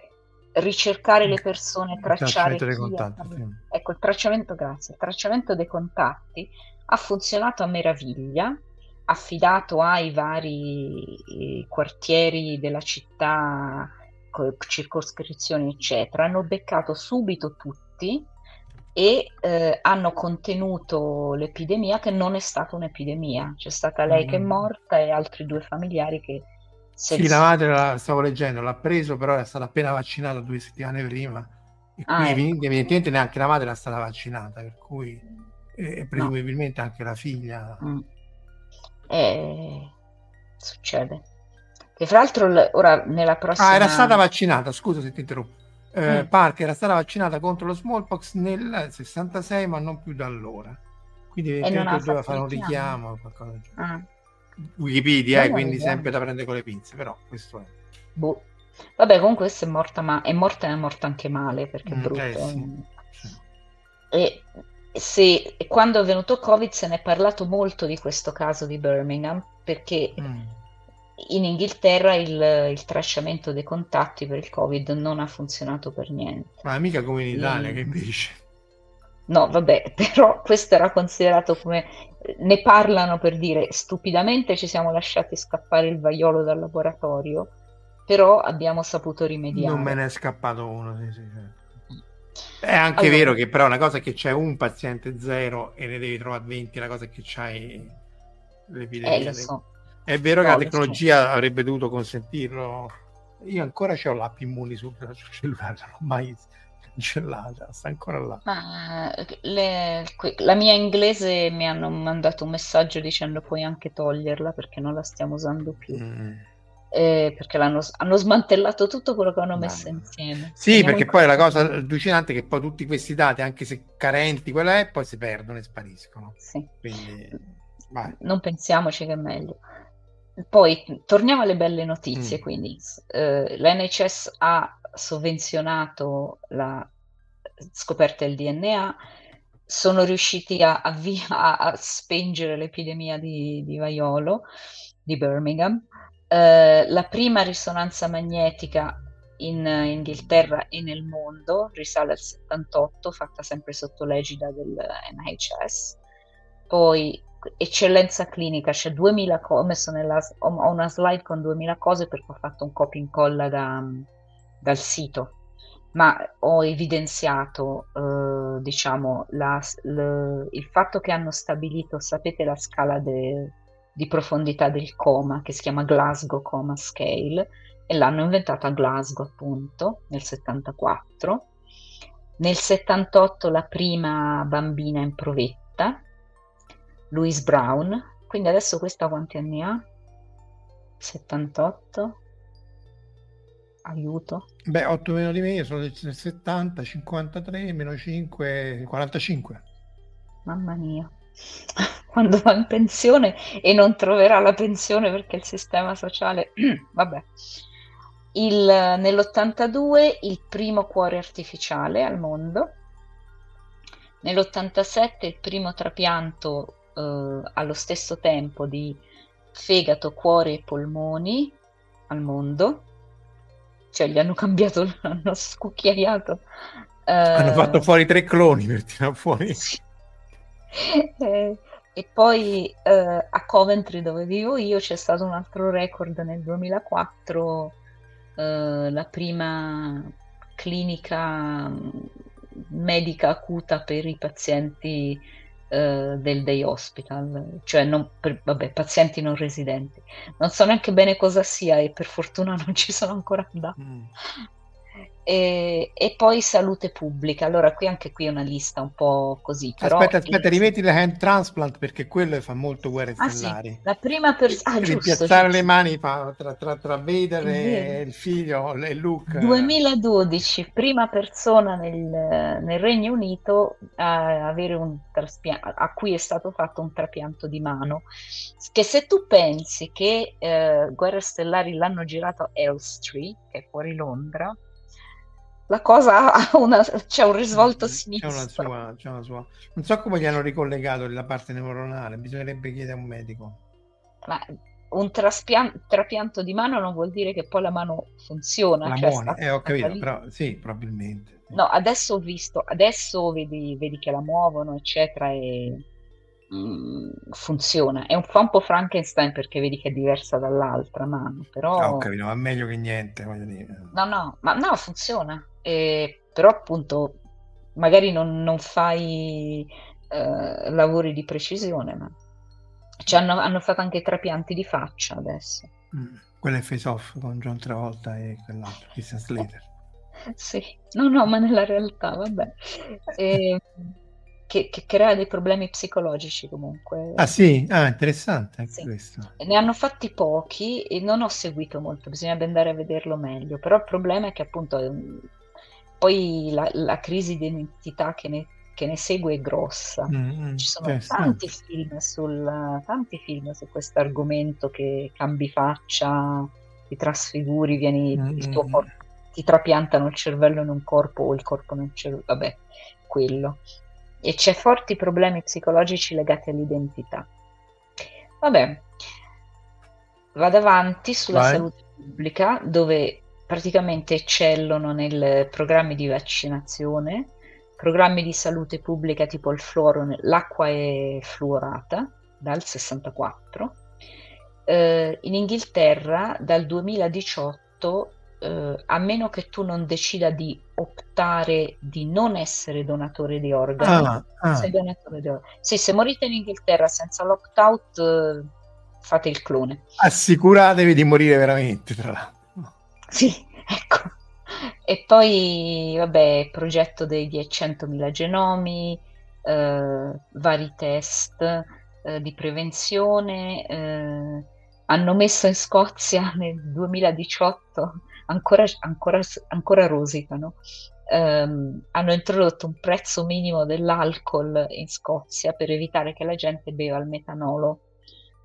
ricercare le persone, tracciare dei contatti, sì. ecco il tracciamento, grazie, il tracciamento dei contatti ha funzionato a meraviglia, affidato ai vari eh, quartieri della città, circoscrizioni, eccetera, hanno beccato subito tutti e eh, hanno contenuto l'epidemia che non è stata un'epidemia, c'è stata lei mm. che è mm. morta e altri due familiari che sì, la madre, la, stavo leggendo, l'ha preso, però era stata appena vaccinata due settimane prima. E ah, quindi ecco. evidentemente neanche la madre era stata vaccinata, per cui eh, presumibilmente no. anche la figlia. Mm. Eh, succede. E fra l'altro ora nella prossima... Ah, era stata vaccinata, scusa se ti interrompo. Eh, mm. Parker era stata vaccinata contro lo smallpox nel 66, ma non più da allora. Quindi evidentemente doveva fare un richiamo o qualcosa. Ah. Wikipedia, eh, quindi sempre da prendere con le pinze, però questo è. Boh. Vabbè, comunque questa è morta, ma è morta e è morta anche male perché è mm, brutto. Eh, sì, sì. E se, quando è venuto Covid se ne è parlato molto di questo caso di Birmingham perché mm. In Inghilterra il, il, tracciamento dei contatti per il Covid non ha funzionato per niente. Ma mica come in Italia, mm. che invece. No, vabbè, però questo era considerato come ne parlano per dire stupidamente ci siamo lasciati scappare il vaiolo dal laboratorio, però abbiamo saputo rimediare. Non me ne è scappato uno, sì, sì, certo. È anche allora, vero che però una cosa è che c'è un paziente zero e ne devi trovare 20, la cosa è che c'hai l'epidemia. Eh, so. È vero no, che la tecnologia so. avrebbe dovuto consentirlo. Io ancora ho l'app Immuni sul, sul cellulare, non l'ho mai cancellata, sta ancora là. Ma le, la mia inglese mi hanno mandato un messaggio dicendo puoi anche toglierla perché non la stiamo usando più. Mm eh, perché hanno smantellato tutto quello che hanno messo no. insieme. Sì, Teniamo perché poi la cosa allucinante è che poi tutti questi dati, anche se carenti, quella è, poi si perdono e spariscono. Sì. Quindi, non pensiamoci che è meglio. Poi torniamo alle belle notizie. Mm. Quindi eh, l'NHS ha sovvenzionato la scoperta del DNA, sono riusciti a, a, via, a spengere l'epidemia di, di vaiolo di Birmingham eh, la prima risonanza magnetica in Inghilterra e nel mondo risale al 78, fatta sempre sotto l'egida del NHS. Poi eccellenza clinica, c'è 2000 cose, ho ho una slide con 2000 cose perché ho fatto un copy incolla da, dal sito, ma ho evidenziato eh, diciamo la, le, il fatto che hanno stabilito, sapete la scala de, di profondità del coma che si chiama Glasgow Coma Scale e l'hanno inventata a Glasgow appunto nel 74. Nel 78 la prima bambina in provetta, Louise Brown, quindi adesso questa quanti anni ha? 78? Aiuto. Beh, 8 meno di me, io sono del 70, 53, meno 5, 45. Mamma mia quando va in pensione e non troverà la pensione perché il sistema sociale... Vabbè. Il, nell'82 il primo cuore artificiale al mondo, nell'87 il primo trapianto eh, allo stesso tempo di fegato, cuore e polmoni al mondo, cioè gli hanno cambiato, hanno scucchiaiato. Eh, hanno fatto fuori tre cloni per tirare fuori. Sì. Eh, e poi eh, a Coventry, dove vivo io, c'è stato un altro record nel 2004, eh, la prima clinica mm, medica acuta per i pazienti eh, del day hospital, cioè non per, vabbè, pazienti non residenti. Non so neanche bene cosa sia e per fortuna non ci sono ancora andato. Mm. E, e, poi salute pubblica. Allora, qui anche qui è una lista un po' così. Però aspetta, aspetta, rimetti la hand transplant perché quello fa molto guerre ah, stellari. Sì. La prima persona. Ah, Rimpiazzare le mani fa, tra, tra, tra Vader e il figlio e Luke. 2012, prima persona nel, nel Regno Unito a, avere un traspia- a cui è stato fatto un trapianto di mano. Che se tu pensi che eh, Guerre Stellari l'hanno girato a Elstree, che è fuori Londra la cosa ha una, c'è un risvolto sinistro. C'è una, sua, c'è una sua. Non so come gli hanno ricollegato la parte neuronale, bisognerebbe chiedere a un medico. Ma un traspian- trapianto di mano non vuol dire che poi la mano funziona. La cioè muone, eh, ho capito, però sì, probabilmente. No, adesso ho visto, adesso vedi, vedi che la muovono, eccetera, e mm, funziona. È un, fa un po' Frankenstein perché vedi che è diversa dall'altra mano, però... Ah, ho capito, ma meglio che niente, voglio dire. No, no, ma no, funziona eh, però appunto magari non, non fai eh, lavori di precisione, ma cioè, hanno, hanno, fatto anche trapianti di faccia adesso. Mm, quello è Face Off con John Travolta e quell'altro, Christian Slater. sì, no, no, ma nella realtà, vabbè. E, che, che, crea dei problemi psicologici comunque. Ah sì? Ah, interessante anche sì. questo. Ne hanno fatti pochi e non ho seguito molto, bisognerebbe andare a vederlo meglio, però il problema è che appunto poi la, la crisi di identità che ne, che ne segue è grossa. Mm, Ci sono tanti film, sul, tanti film su questo argomento che cambi faccia, ti trasfiguri, vieni, mm, il tuo corpo, ti trapiantano il cervello in un corpo o il corpo nel cervello, vabbè, quello. E c'è forti problemi psicologici legati all'identità. Vabbè, vado avanti sulla Vai. salute pubblica, dove praticamente eccellono nei programmi di vaccinazione, programmi di salute pubblica tipo il fluoro, l'acqua è fluorata dal 64. Eh, in Inghilterra dal 2018 eh, a meno che tu non decida di optare di non essere donatore di organi, ah, ah. sei donatore di organi. Sì, se morite in Inghilterra senza l'opt-out, eh, fate il clone. Assicuratevi di morire veramente, tra l'altro. Sì, ecco. E poi, vabbè, progetto dei 100.000 genomi, eh, vari test eh, di prevenzione. Eh, hanno messo in Scozia nel 2018 ancora, ancora, ancora rosicano. Um, hanno introdotto un prezzo minimo dell'alcol in Scozia per evitare che la gente beva il metanolo,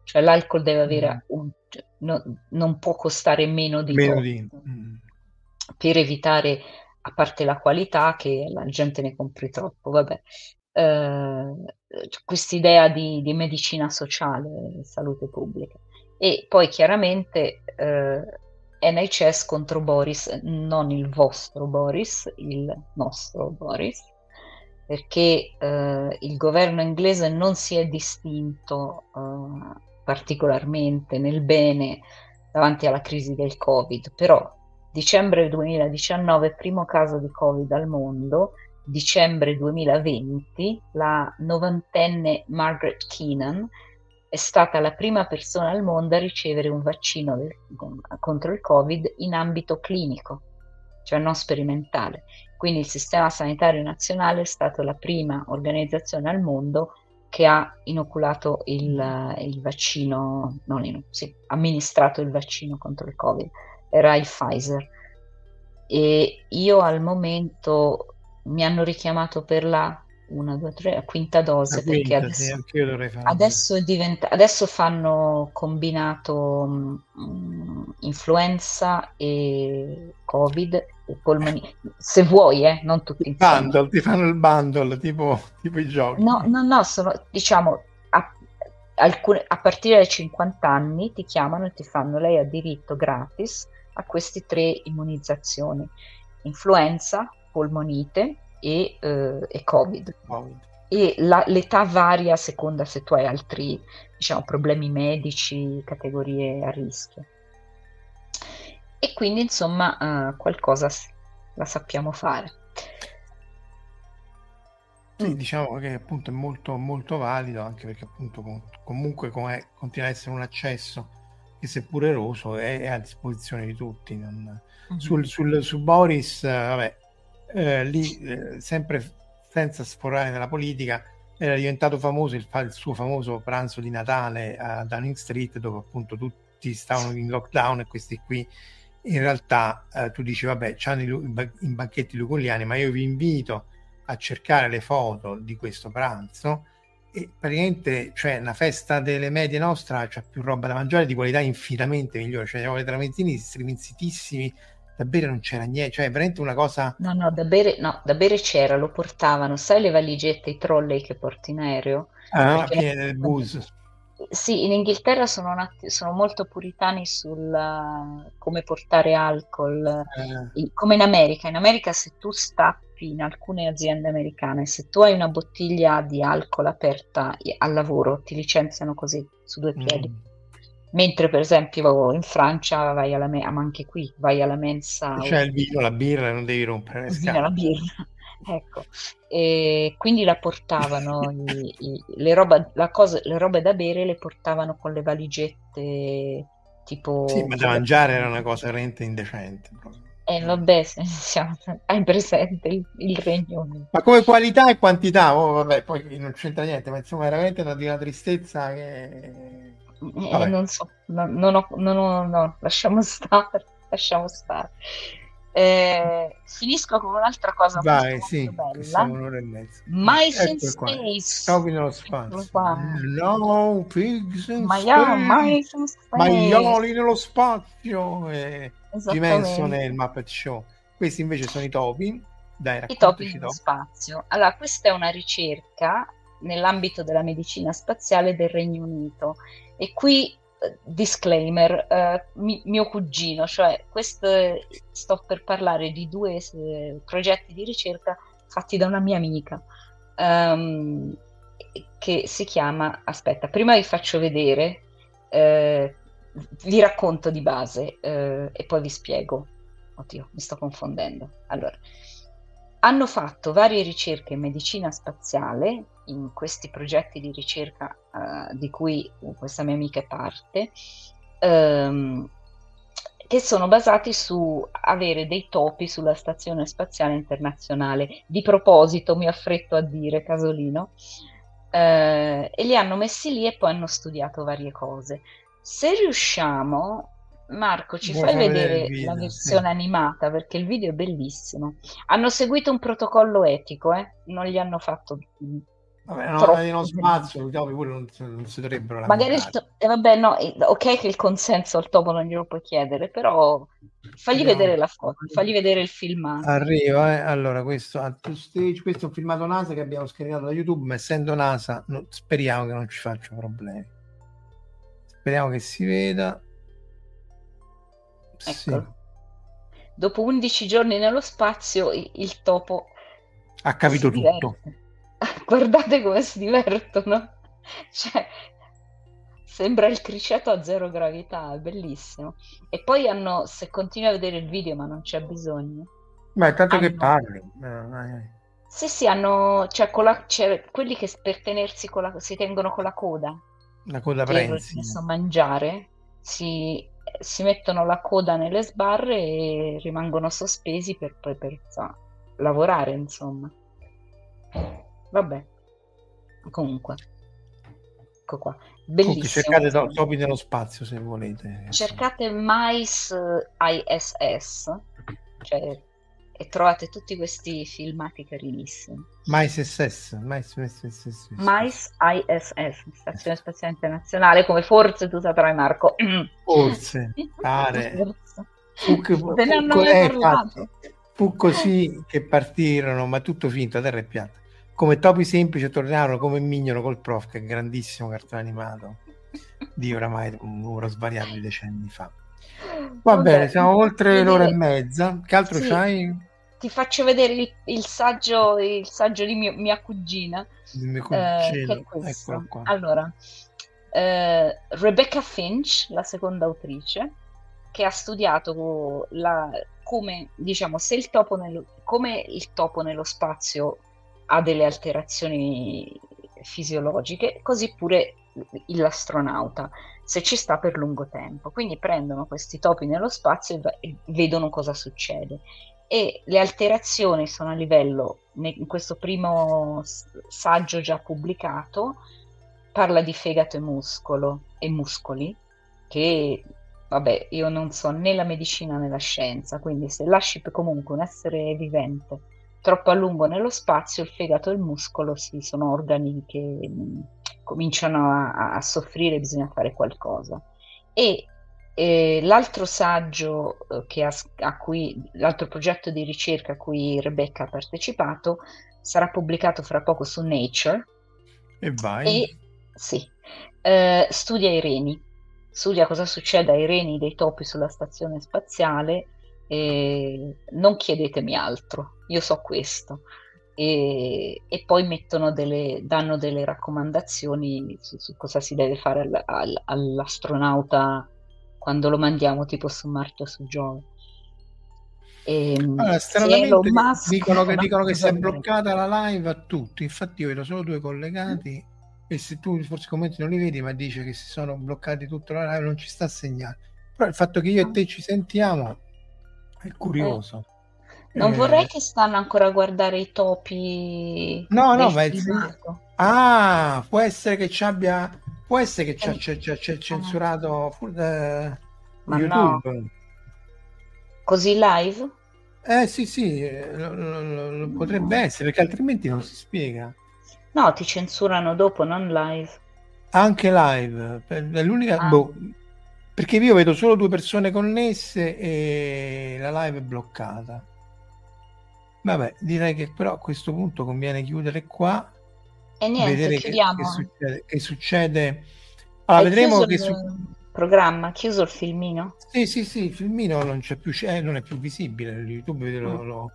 cioè l'alcol deve avere mm. un, cioè, no, non può costare meno di, meno di... Mm. per evitare, a parte la qualità, che la gente ne compri troppo. Vabbè. Uh, quest'idea di, di medicina sociale, salute pubblica. E poi chiaramente uh, NHS contro Boris, non il vostro Boris, il nostro Boris, perché eh, il governo inglese non si è distinto eh, particolarmente nel bene davanti alla crisi del Covid, però dicembre 2019, primo caso di Covid al mondo, dicembre 2020, la novantenne Margaret Keenan è stata la prima persona al mondo a ricevere un vaccino del, contro il Covid in ambito clinico, cioè non sperimentale. Quindi il Sistema Sanitario Nazionale è stata la prima organizzazione al mondo che ha inoculato il, il vaccino, non in, sì, amministrato il vaccino contro il Covid, era il Pfizer. E io al momento mi hanno richiamato per la una, due, tre, la quinta dose, la quinta, perché adesso, sì, adesso, diventa, adesso fanno combinato um, influenza e covid e polmoni, se vuoi, eh, non tutti il insieme. Bundle, ti fanno il bundle, tipo, tipo i giochi. No, no, no, sono, diciamo, a, alcune, a partire dai 50 anni ti chiamano e ti fanno, lei ha diritto gratis a queste tre immunizzazioni, influenza, polmonite e, eh, e Covid. Wow. E la, l'età varia a seconda se tu hai altri diciamo, problemi medici, categorie a rischio. E quindi insomma uh, qualcosa la sappiamo fare. Sì, diciamo che appunto è molto, molto valido anche perché appunto comunque continua ad essere un accesso che seppur eroso è, è a disposizione di tutti. Non... Mm-hmm. Sul, sul, su Boris, vabbè, eh, lì, eh, sempre senza sforare nella politica, era diventato famoso il, il, suo famoso pranzo di Natale a Downing Street, dove appunto tutti stavano in lockdown e questi qui in realtà eh, tu dici vabbè c'hanno i, i banchetti luculliani ma io vi invito a cercare le foto di questo pranzo e praticamente cioè una festa delle medie nostra c'è più roba da mangiare di qualità infinitamente migliore cioè abbiamo le tramezzini striminzitissimi da bere non c'era niente, cioè veramente una cosa... No, no, da bere, no, da bere c'era, lo portavano, sai le valigette, i trolley che porti in aereo? Ah, piene del bus. Sì, in Inghilterra sono, nati, sono molto puritani sul uh, come portare alcol, eh. come in America. In America se tu stappi in alcune aziende americane, se tu hai una bottiglia di alcol aperta al lavoro, ti licenziano così, su due piedi. Mm Mentre per esempio in Francia vai alla mensa, ma anche qui vai alla mensa. C'è il vino, la birra, non devi rompere le scale. la birra, ecco. E quindi la portavano, i, i, le, roba, la cosa, le robe da bere le portavano con le valigette tipo... Sì, ma da mangiare era una cosa veramente indecente. Eh vabbè, siamo, hai presente il, il Regno Unito. Ma come qualità e quantità, oh, vabbè, poi non c'entra niente, ma insomma veramente una, una tristezza che eh, non so, no, non ho, non ho, no, lasciamo stare, lasciamo stare. Eh, finisco con un'altra cosa Vai, molto, sì, bella. un'ora e mezza. Mice in Space. Stop nello spazio. No, pigs in in Space. Maioli nello spazio. Eh, Dimension è il Muppet Show. Questi invece sono i topi Dai, I topi nello spazio. Allora, questa è una ricerca nell'ambito della medicina spaziale del Regno Unito e qui eh, disclaimer, uh, mi, mio cugino, cioè questo, sto per parlare di due eh, progetti di ricerca fatti da una mia amica um, che si chiama, aspetta, prima vi faccio vedere, eh, vi racconto di base eh, e poi vi spiego. Oddio, mi sto confondendo. Allora, hanno fatto varie ricerche in medicina spaziale in questi progetti di ricerca uh, di cui questa mia amica è parte, um, che sono basati su avere dei topi sulla Stazione Spaziale Internazionale. Di proposito, mi affretto a dire, casolino, eh, e li hanno messi lì e poi hanno studiato varie cose. Se riusciamo, Marco, ci Vuoi fai vedere video, la versione sì. animata perché il video è bellissimo. Hanno seguito un protocollo etico, eh? non gli hanno fatto. Vabbè, no, nello spazio i topi pure non, non si dovrebbero Magari il to- eh, vabbè, no, eh, ok che il consenso al topo non glielo puoi chiedere, però fagli vedere la foto, fagli vedere il filmato. Arriva, eh. allora questo, stage, questo è un filmato NASA che abbiamo scaricato da YouTube, ma essendo NASA no, speriamo che non ci faccia problemi. Speriamo che si veda. Sì. Dopo 11 giorni nello spazio, il, topo ha capito tutto. Guardate come si divertono. Cioè, sembra il criceto a zero gravità, è bellissimo. E poi hanno, se continui a vedere il video, ma non c'è bisogno. Ma tanto hanno... che parli. Eh, sì, sì, hanno, cioè, la, cioè, quelli che per tenersi con la, si tengono con la coda. La coda prensile. Per mangiare, si si mettono la coda nelle sbarre e rimangono sospesi per poi per, so, lavorare, insomma. Vabbè, comunque, ecco qua. Bellissimo. cercate to- topi nello spazio se volete. Cercate Mais ISS, cioè e trovate tutti questi filmati carinissimi. Mais SS, Mais, SS. Mais ISS, Stazione Spaziale Internazionale, come forse tu saprai Marco. Forse, pare. Fu, fu, fu, eh, fu così che partirono, ma tutto finto, a terra e piatta. Come topi semplici tornarono come mignolo col prof, che è un grandissimo cartone animato di oramai un numero svariato di decenni fa. Va bene, siamo oltre l'ora e mezza. Che altro sì. c'hai? Ti faccio vedere il, il, saggio, il saggio di mio, mia cugina. Di mio cugino, eh, Allora, eh, Rebecca Finch, la seconda autrice, che ha studiato la, come, diciamo, se il topo nello, come il topo nello spazio ha delle alterazioni fisiologiche, così pure l'astronauta, se ci sta per lungo tempo. Quindi prendono questi topi nello spazio e vedono cosa succede e le alterazioni sono a livello, in questo primo saggio già pubblicato, parla di fegato e muscolo e muscoli, che vabbè, io non so né la medicina né la scienza, quindi se lasci comunque un essere vivente troppo a lungo nello spazio, il fegato e il muscolo sì, sono organi che mh, cominciano a, a soffrire, bisogna fare qualcosa. E e l'altro saggio eh, che ha, a cui, l'altro progetto di ricerca a cui Rebecca ha partecipato sarà pubblicato fra poco su Nature. E vai. E, sì, eh, studia i reni, studia cosa succede ai reni dei topi sulla stazione spaziale. E non chiedetemi altro, io so questo. E, e poi delle, danno delle raccomandazioni su, su, cosa si deve fare all, all, all'astronauta quando lo mandiamo tipo su Marte o su Giove. E, ehm, allora, stranamente Musk, dicono che, dicono che si è bloccata la live a tutti. Infatti, io vedo solo due collegati. E se tu forse commenti non li vedi, ma dice che si sono bloccati tutta la live, non ci sta a segnare. Però il fatto che io e te ci sentiamo è curioso. Eh. Non eh. vorrei che stanno ancora a guardare i topi. No, no, ma è... Ah, può essere che ci abbia Può essere che ci ha censurato uh, Ma YouTube. No. Così live? Eh sì, sì, eh, lo, lo, lo potrebbe essere, perché altrimenti non si spiega. No, ti censurano dopo, non live. Anche live, è l'unica... Ah. Boh, perché io vedo solo due persone connesse e la live è bloccata. Vabbè, direi che però a questo punto conviene chiudere qua. E niente, vedere chiudiamo. Che, che succede. Che succede. Allora, vedremo che su... programma, chiuso il filmino? Sì, sì, sì, il filmino non c'è più, eh, non è più visibile, YouTube lo, mm. lo...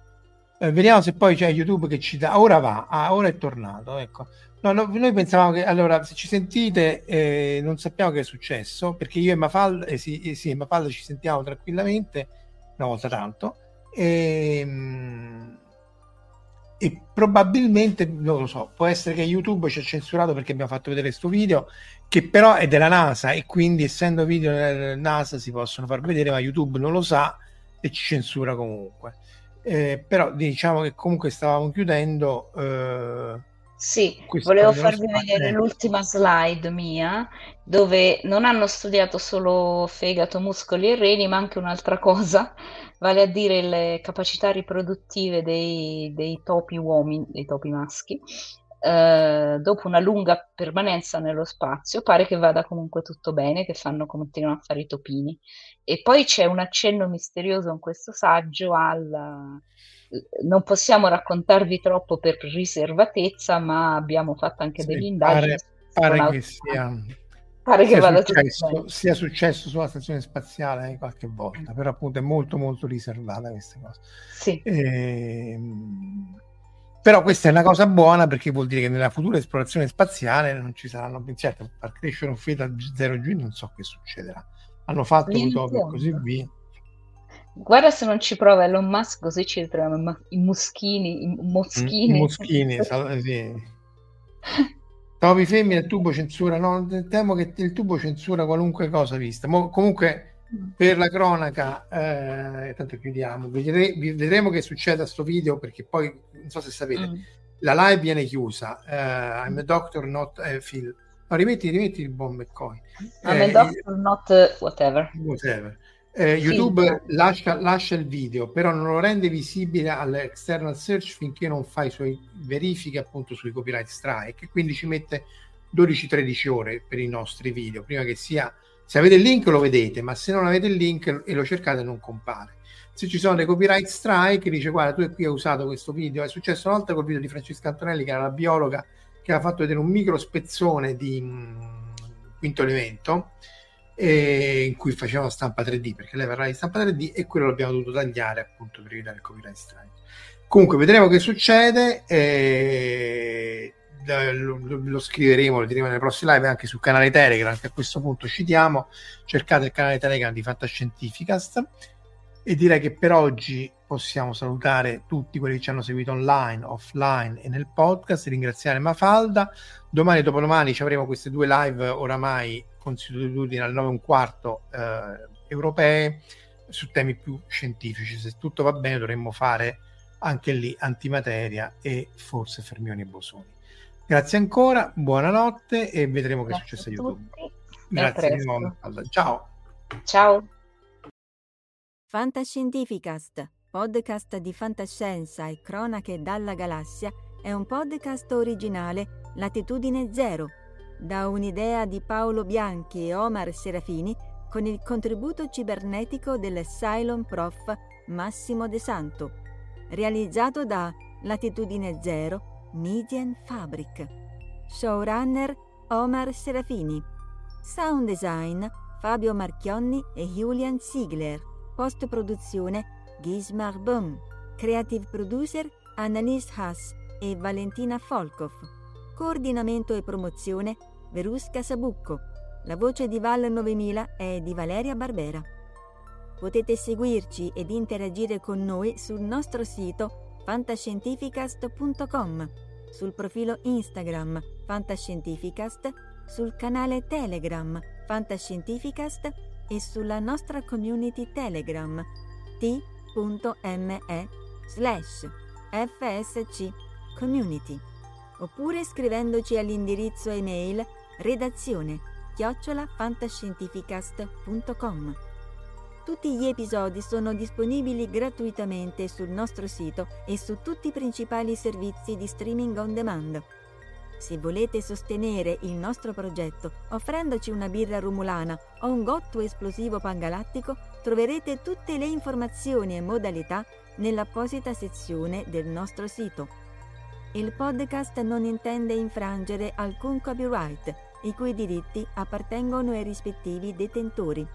Eh, vediamo se poi c'è YouTube che ci dà, ora va, ah, ora è tornato, ecco. No, no, noi pensavamo che allora se ci sentite eh, non sappiamo che è successo perché io e Mafalda, eh, sì, eh, sì, Mafalda ci sentiamo tranquillamente una volta tanto e, ehm, e, probabilmente non lo so può essere che YouTube ci ha censurato perché abbiamo fatto vedere questo video che però è della NASA e quindi essendo video della NASA si possono far vedere ma YouTube non lo sa e ci censura comunque. Eh, però diciamo che comunque stavamo chiudendo eh, sì, volevo farvi vedere l'ultima slide mia, dove non hanno studiato solo fegato, muscoli e reni, ma anche un'altra cosa, vale a dire le capacità riproduttive dei, dei topi uomini, dei topi maschi, eh, dopo una lunga permanenza nello spazio, pare che vada comunque tutto bene, che fanno, continuano a fare i topini. E poi c'è un accenno misterioso in questo saggio al non possiamo raccontarvi troppo per riservatezza, ma abbiamo fatto anche sì, delle indagini. Pare, pare che sia, pare sia, che successo, sia, successo, sulla stazione spaziale eh, qualche volta, però appunto è molto molto riservata questa cosa. Sì. E, ehm, però questa è una cosa buona perché vuol dire che nella futura esplorazione spaziale non ci saranno, certo, per crescere un feta 0G non so che succederà. Hanno fatto un topo e così via. Guarda se non ci prova Elon Musk, così ci ritroviamo i moschini, i moschini. I moschini, sì. Topi femmina, il tubo censura, no, temo che il tubo censura qualunque cosa vista. Mo, comunque, per la cronaca, eh, tanto chiudiamo, vedre, vedremo che succede a sto video, perché poi, non so se sapete, mm. la live viene chiusa, uh, I'm a doctor, not a Phil. No, rimetti, rimetti il buon McCoy. I'm eh, a doctor, not whatever. Whatever. Eh, YouTube lascia, lascia, il video, però non lo rende visibile all'external search finché non fa i suoi verifiche appunto sui copyright strike, quindi ci mette 12-13 ore per i nostri video, prima che sia... Se avete il link lo vedete, ma se non avete il link e lo cercate non compare. Se ci sono dei copyright strike, dice guarda tu qui hai usato questo video, è successo una volta col video di Francesca Antonelli che era la biologa che ha fatto vedere un micro spezzone di mh, mm, quinto elemento in cui facevamo stampa 3D perché lei parlava di stampa 3D e quello l'abbiamo dovuto tagliare appunto per evitare il copyright strike. Comunque vedremo che succede. Eh, lo, lo, scriveremo, lo diremo nelle prossime live anche sul canale Telegram che a questo punto citiamo. Cercate il canale Telegram di Fantascientificast e direi che per oggi possiamo salutare tutti quelli che ci hanno seguito online, offline e nel podcast, ringraziare Mafalda. Domani e dopodomani ci avremo queste due live oramai consuetudine alle 9 e un quarto eh, europee su temi più scientifici. Se tutto va bene dovremmo fare anche lì antimateria e forse fermioni e bosoni. Grazie ancora, buonanotte e vedremo che Grazie è successo a YouTube. Grazie di nuovo. Ciao. Ciao. Fantascientificast, podcast di fantascienza e cronache dalla galassia, è un podcast originale Latitudine Zero da un'idea di Paolo Bianchi e Omar Serafini con il contributo cibernetico del Cylon Prof Massimo De Santo, realizzato da Latitudine Zero Median Fabric. Showrunner Omar Serafini. Sound design Fabio Marchionni e Julian Ziegler. Post produzione Gismar Bum. Creative producer Annalise Haas e Valentina Folkov. Coordinamento e promozione Verusca Sabucco. La voce di Val 9000 è di Valeria Barbera. Potete seguirci ed interagire con noi sul nostro sito fantascientificast.com, sul profilo Instagram Fantascientificast, sul canale Telegram Fantascientificast e sulla nostra community Telegram t.me slash fsc community oppure scrivendoci all'indirizzo email redazione chiocciolafantascientificast.com. Tutti gli episodi sono disponibili gratuitamente sul nostro sito e su tutti i principali servizi di streaming on demand. Se volete sostenere il nostro progetto offrendoci una birra rumulana o un gotto esplosivo pangalattico, troverete tutte le informazioni e modalità nell'apposita sezione del nostro sito. Il podcast non intende infrangere alcun copyright, i cui diritti appartengono ai rispettivi detentori.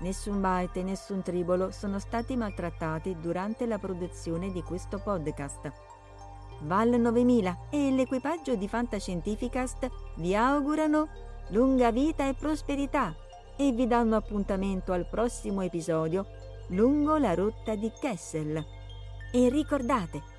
Nessun byte e nessun tribolo sono stati maltrattati durante la produzione di questo podcast. Val 9000 e l'equipaggio di Fantascientificast vi augurano lunga vita e prosperità e vi danno appuntamento al prossimo episodio lungo la rotta di Kessel. E ricordate,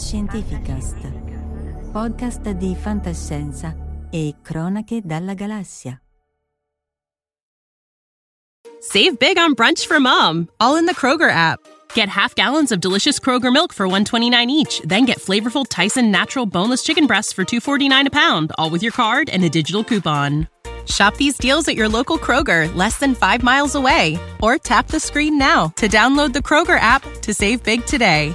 Fantascientificast, podcast di fantascienza e cronache dalla galassia. Save big on brunch for mom, all in the Kroger app. Get half gallons of delicious Kroger milk for 129 each, then get flavorful Tyson natural boneless chicken breasts for 249 a pound, all with your card and a digital coupon. Shop these deals at your local Kroger, less than 5 miles away, or tap the screen now to download the Kroger app to save big today.